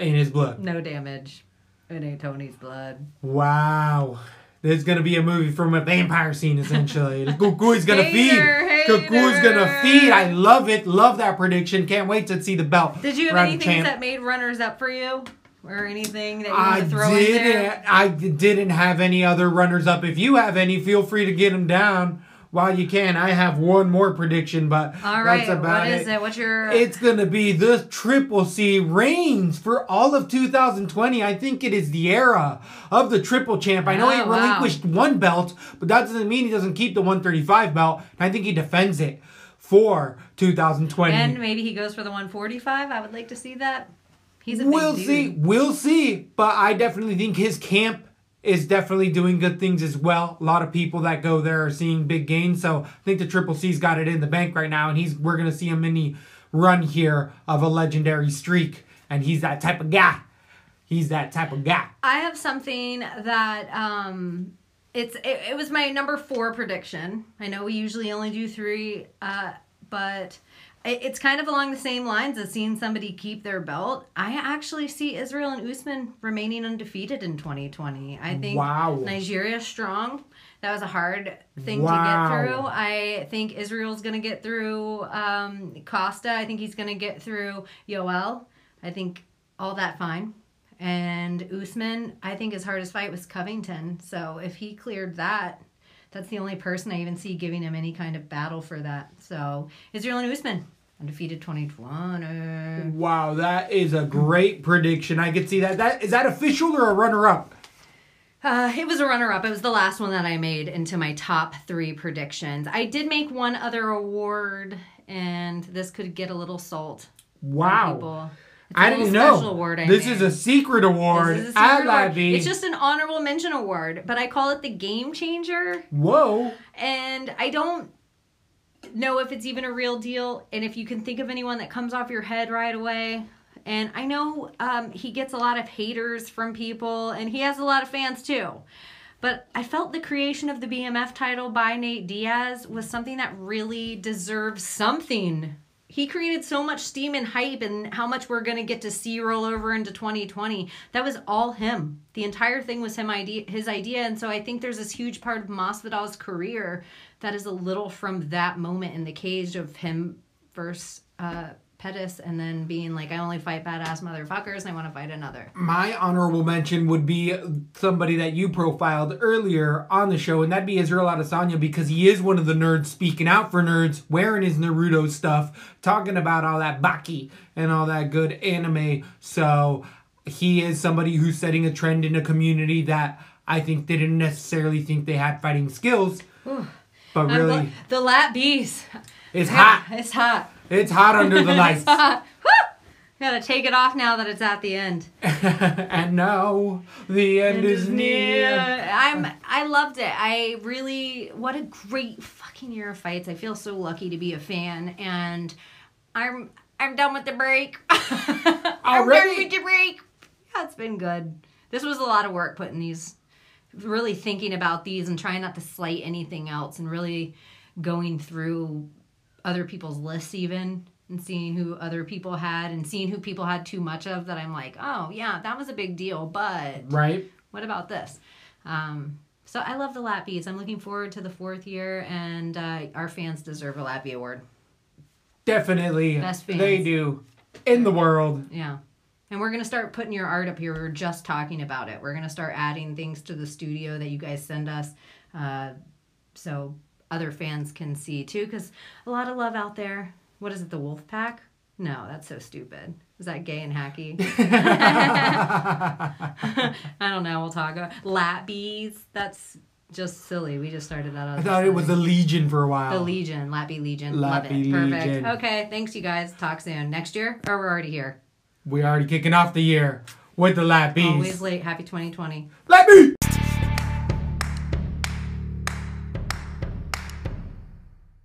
Speaker 2: In his blood.
Speaker 3: no damage. It ain't Tony's blood.
Speaker 2: Wow. There's gonna be a movie from a vampire scene essentially. Cucuy's gonna
Speaker 3: Hater,
Speaker 2: feed. Cucuy's gonna feed. I love it. Love that prediction. Can't wait to see the belt.
Speaker 3: Did you have anything that made runners up for you? Or anything that you
Speaker 2: I
Speaker 3: to throw
Speaker 2: didn't.
Speaker 3: there?
Speaker 2: I didn't have any other runners up. If you have any, feel free to get them down while you can. I have one more prediction, but
Speaker 3: All right,
Speaker 2: that's about
Speaker 3: what
Speaker 2: it.
Speaker 3: is it? What's your
Speaker 2: It's gonna be the Triple C reigns for all of 2020. I think it is the era of the Triple Champ. I know he
Speaker 3: Oh, wow.
Speaker 2: relinquished one belt, but that doesn't mean he doesn't keep the 135 belt. And I think he defends it for 2020.
Speaker 3: And maybe he goes for the 145. I would like to see that. He's a
Speaker 2: we'll
Speaker 3: dude.
Speaker 2: see. We'll see. But I definitely think his camp is definitely doing good things as well. A lot of people that go there are seeing big gains. So I think the Triple C's got it in the bank right now, and he's we're gonna see a mini run here of a legendary streak and he's that type of guy. He's that type of guy.
Speaker 3: I have something that um it's it, it was my number four prediction. I know we usually only do three, uh, but it's kind of along the same lines as seeing somebody keep their belt. I actually see Israel and Usman remaining undefeated in 2020. I think
Speaker 2: Wow.
Speaker 3: Nigeria strong. That was a hard thing
Speaker 2: Wow.
Speaker 3: to get through. I think Israel's going to get through um, Costa. I think he's going to get through Yoel. I think all that fine. And Usman, I think his hardest fight was Covington. So if he cleared that, that's the only person I even see giving him any kind of battle for that. So Israel and Usman, undefeated 2020.
Speaker 2: Wow, that is a great prediction. I could see that. That is that official or a runner up?
Speaker 3: Uh, it was a runner up. It was the last one that I made into my top three predictions. I did make one other award, and this could get a little salt.
Speaker 2: Wow.
Speaker 3: people. It's a
Speaker 2: I didn't know.
Speaker 3: Award I
Speaker 2: this is a secret award
Speaker 3: This is a secret award. It's just an honorable mention award, but I call it the game changer.
Speaker 2: Whoa.
Speaker 3: And I don't know if it's even a real deal and if you can think of anyone that comes off your head right away. And I know um, he gets a lot of haters from people and he has a lot of fans too. But I felt the creation of the BMF title by Nate Diaz was something that really deserves something. He created so much steam and hype, and how much we're going to get to see roll over into 2020. That was all him. The entire thing was him idea, his idea. And so I think there's this huge part of Masvidal's career that is a little from that moment in the cage of him versus uh, Pettis, and then being like, I only fight badass motherfuckers, and I want to fight another.
Speaker 2: My honorable mention would be somebody that you profiled earlier on the show, and that'd be Israel Adesanya because he is one of the nerds speaking out for nerds, wearing his Naruto stuff, talking about all that Baki and all that good anime. So he is somebody who's setting a trend in a community that I think they didn't necessarily think they had fighting skills, but
Speaker 3: um,
Speaker 2: really,
Speaker 3: gl- the lat bees.
Speaker 2: it's hot.
Speaker 3: It's hot.
Speaker 2: It's hot under the lights.
Speaker 3: Gotta take it off now that it's at the end.
Speaker 2: and now the end is near.
Speaker 3: I'm. I loved it. I really. What a great fucking year of fights. I feel so lucky to be a fan, and I'm. I'm done with the break. I'm
Speaker 2: Already?
Speaker 3: done with the break. Yeah, it's been good. This was a lot of work putting these. Really thinking about these and trying not to slight anything else, and really going through other people's lists even and seeing who other people had and seeing who people had too much of that I'm like, oh yeah, that was a big deal, but
Speaker 2: Right?
Speaker 3: what about this? Um, so I love the Lappies. I'm looking forward to the fourth year, and uh, our fans deserve a Lappy Award.
Speaker 2: Definitely.
Speaker 3: Best fans.
Speaker 2: They do. In the world.
Speaker 3: Yeah. And we're going to start putting your art up here. We were just talking about it. We're going to start adding things to the studio that you guys send us uh, so other fans can see too. Because a lot of love out there. What is it, the Wolf Pack? No, that's so stupid. Is that gay and hacky? I don't know. We'll talk about Lappies. That's just silly. We just started that out.
Speaker 2: I thought it was the Legion for a while.
Speaker 3: The Legion, Lappy Legion. Love it.
Speaker 2: Lappy
Speaker 3: Perfect. Okay, thanks you guys. Talk soon. Next year? Or we're already here.
Speaker 2: We're already kicking off the year with the Lap Bees.
Speaker 3: Always late. Happy 2020.
Speaker 2: Lap Bee!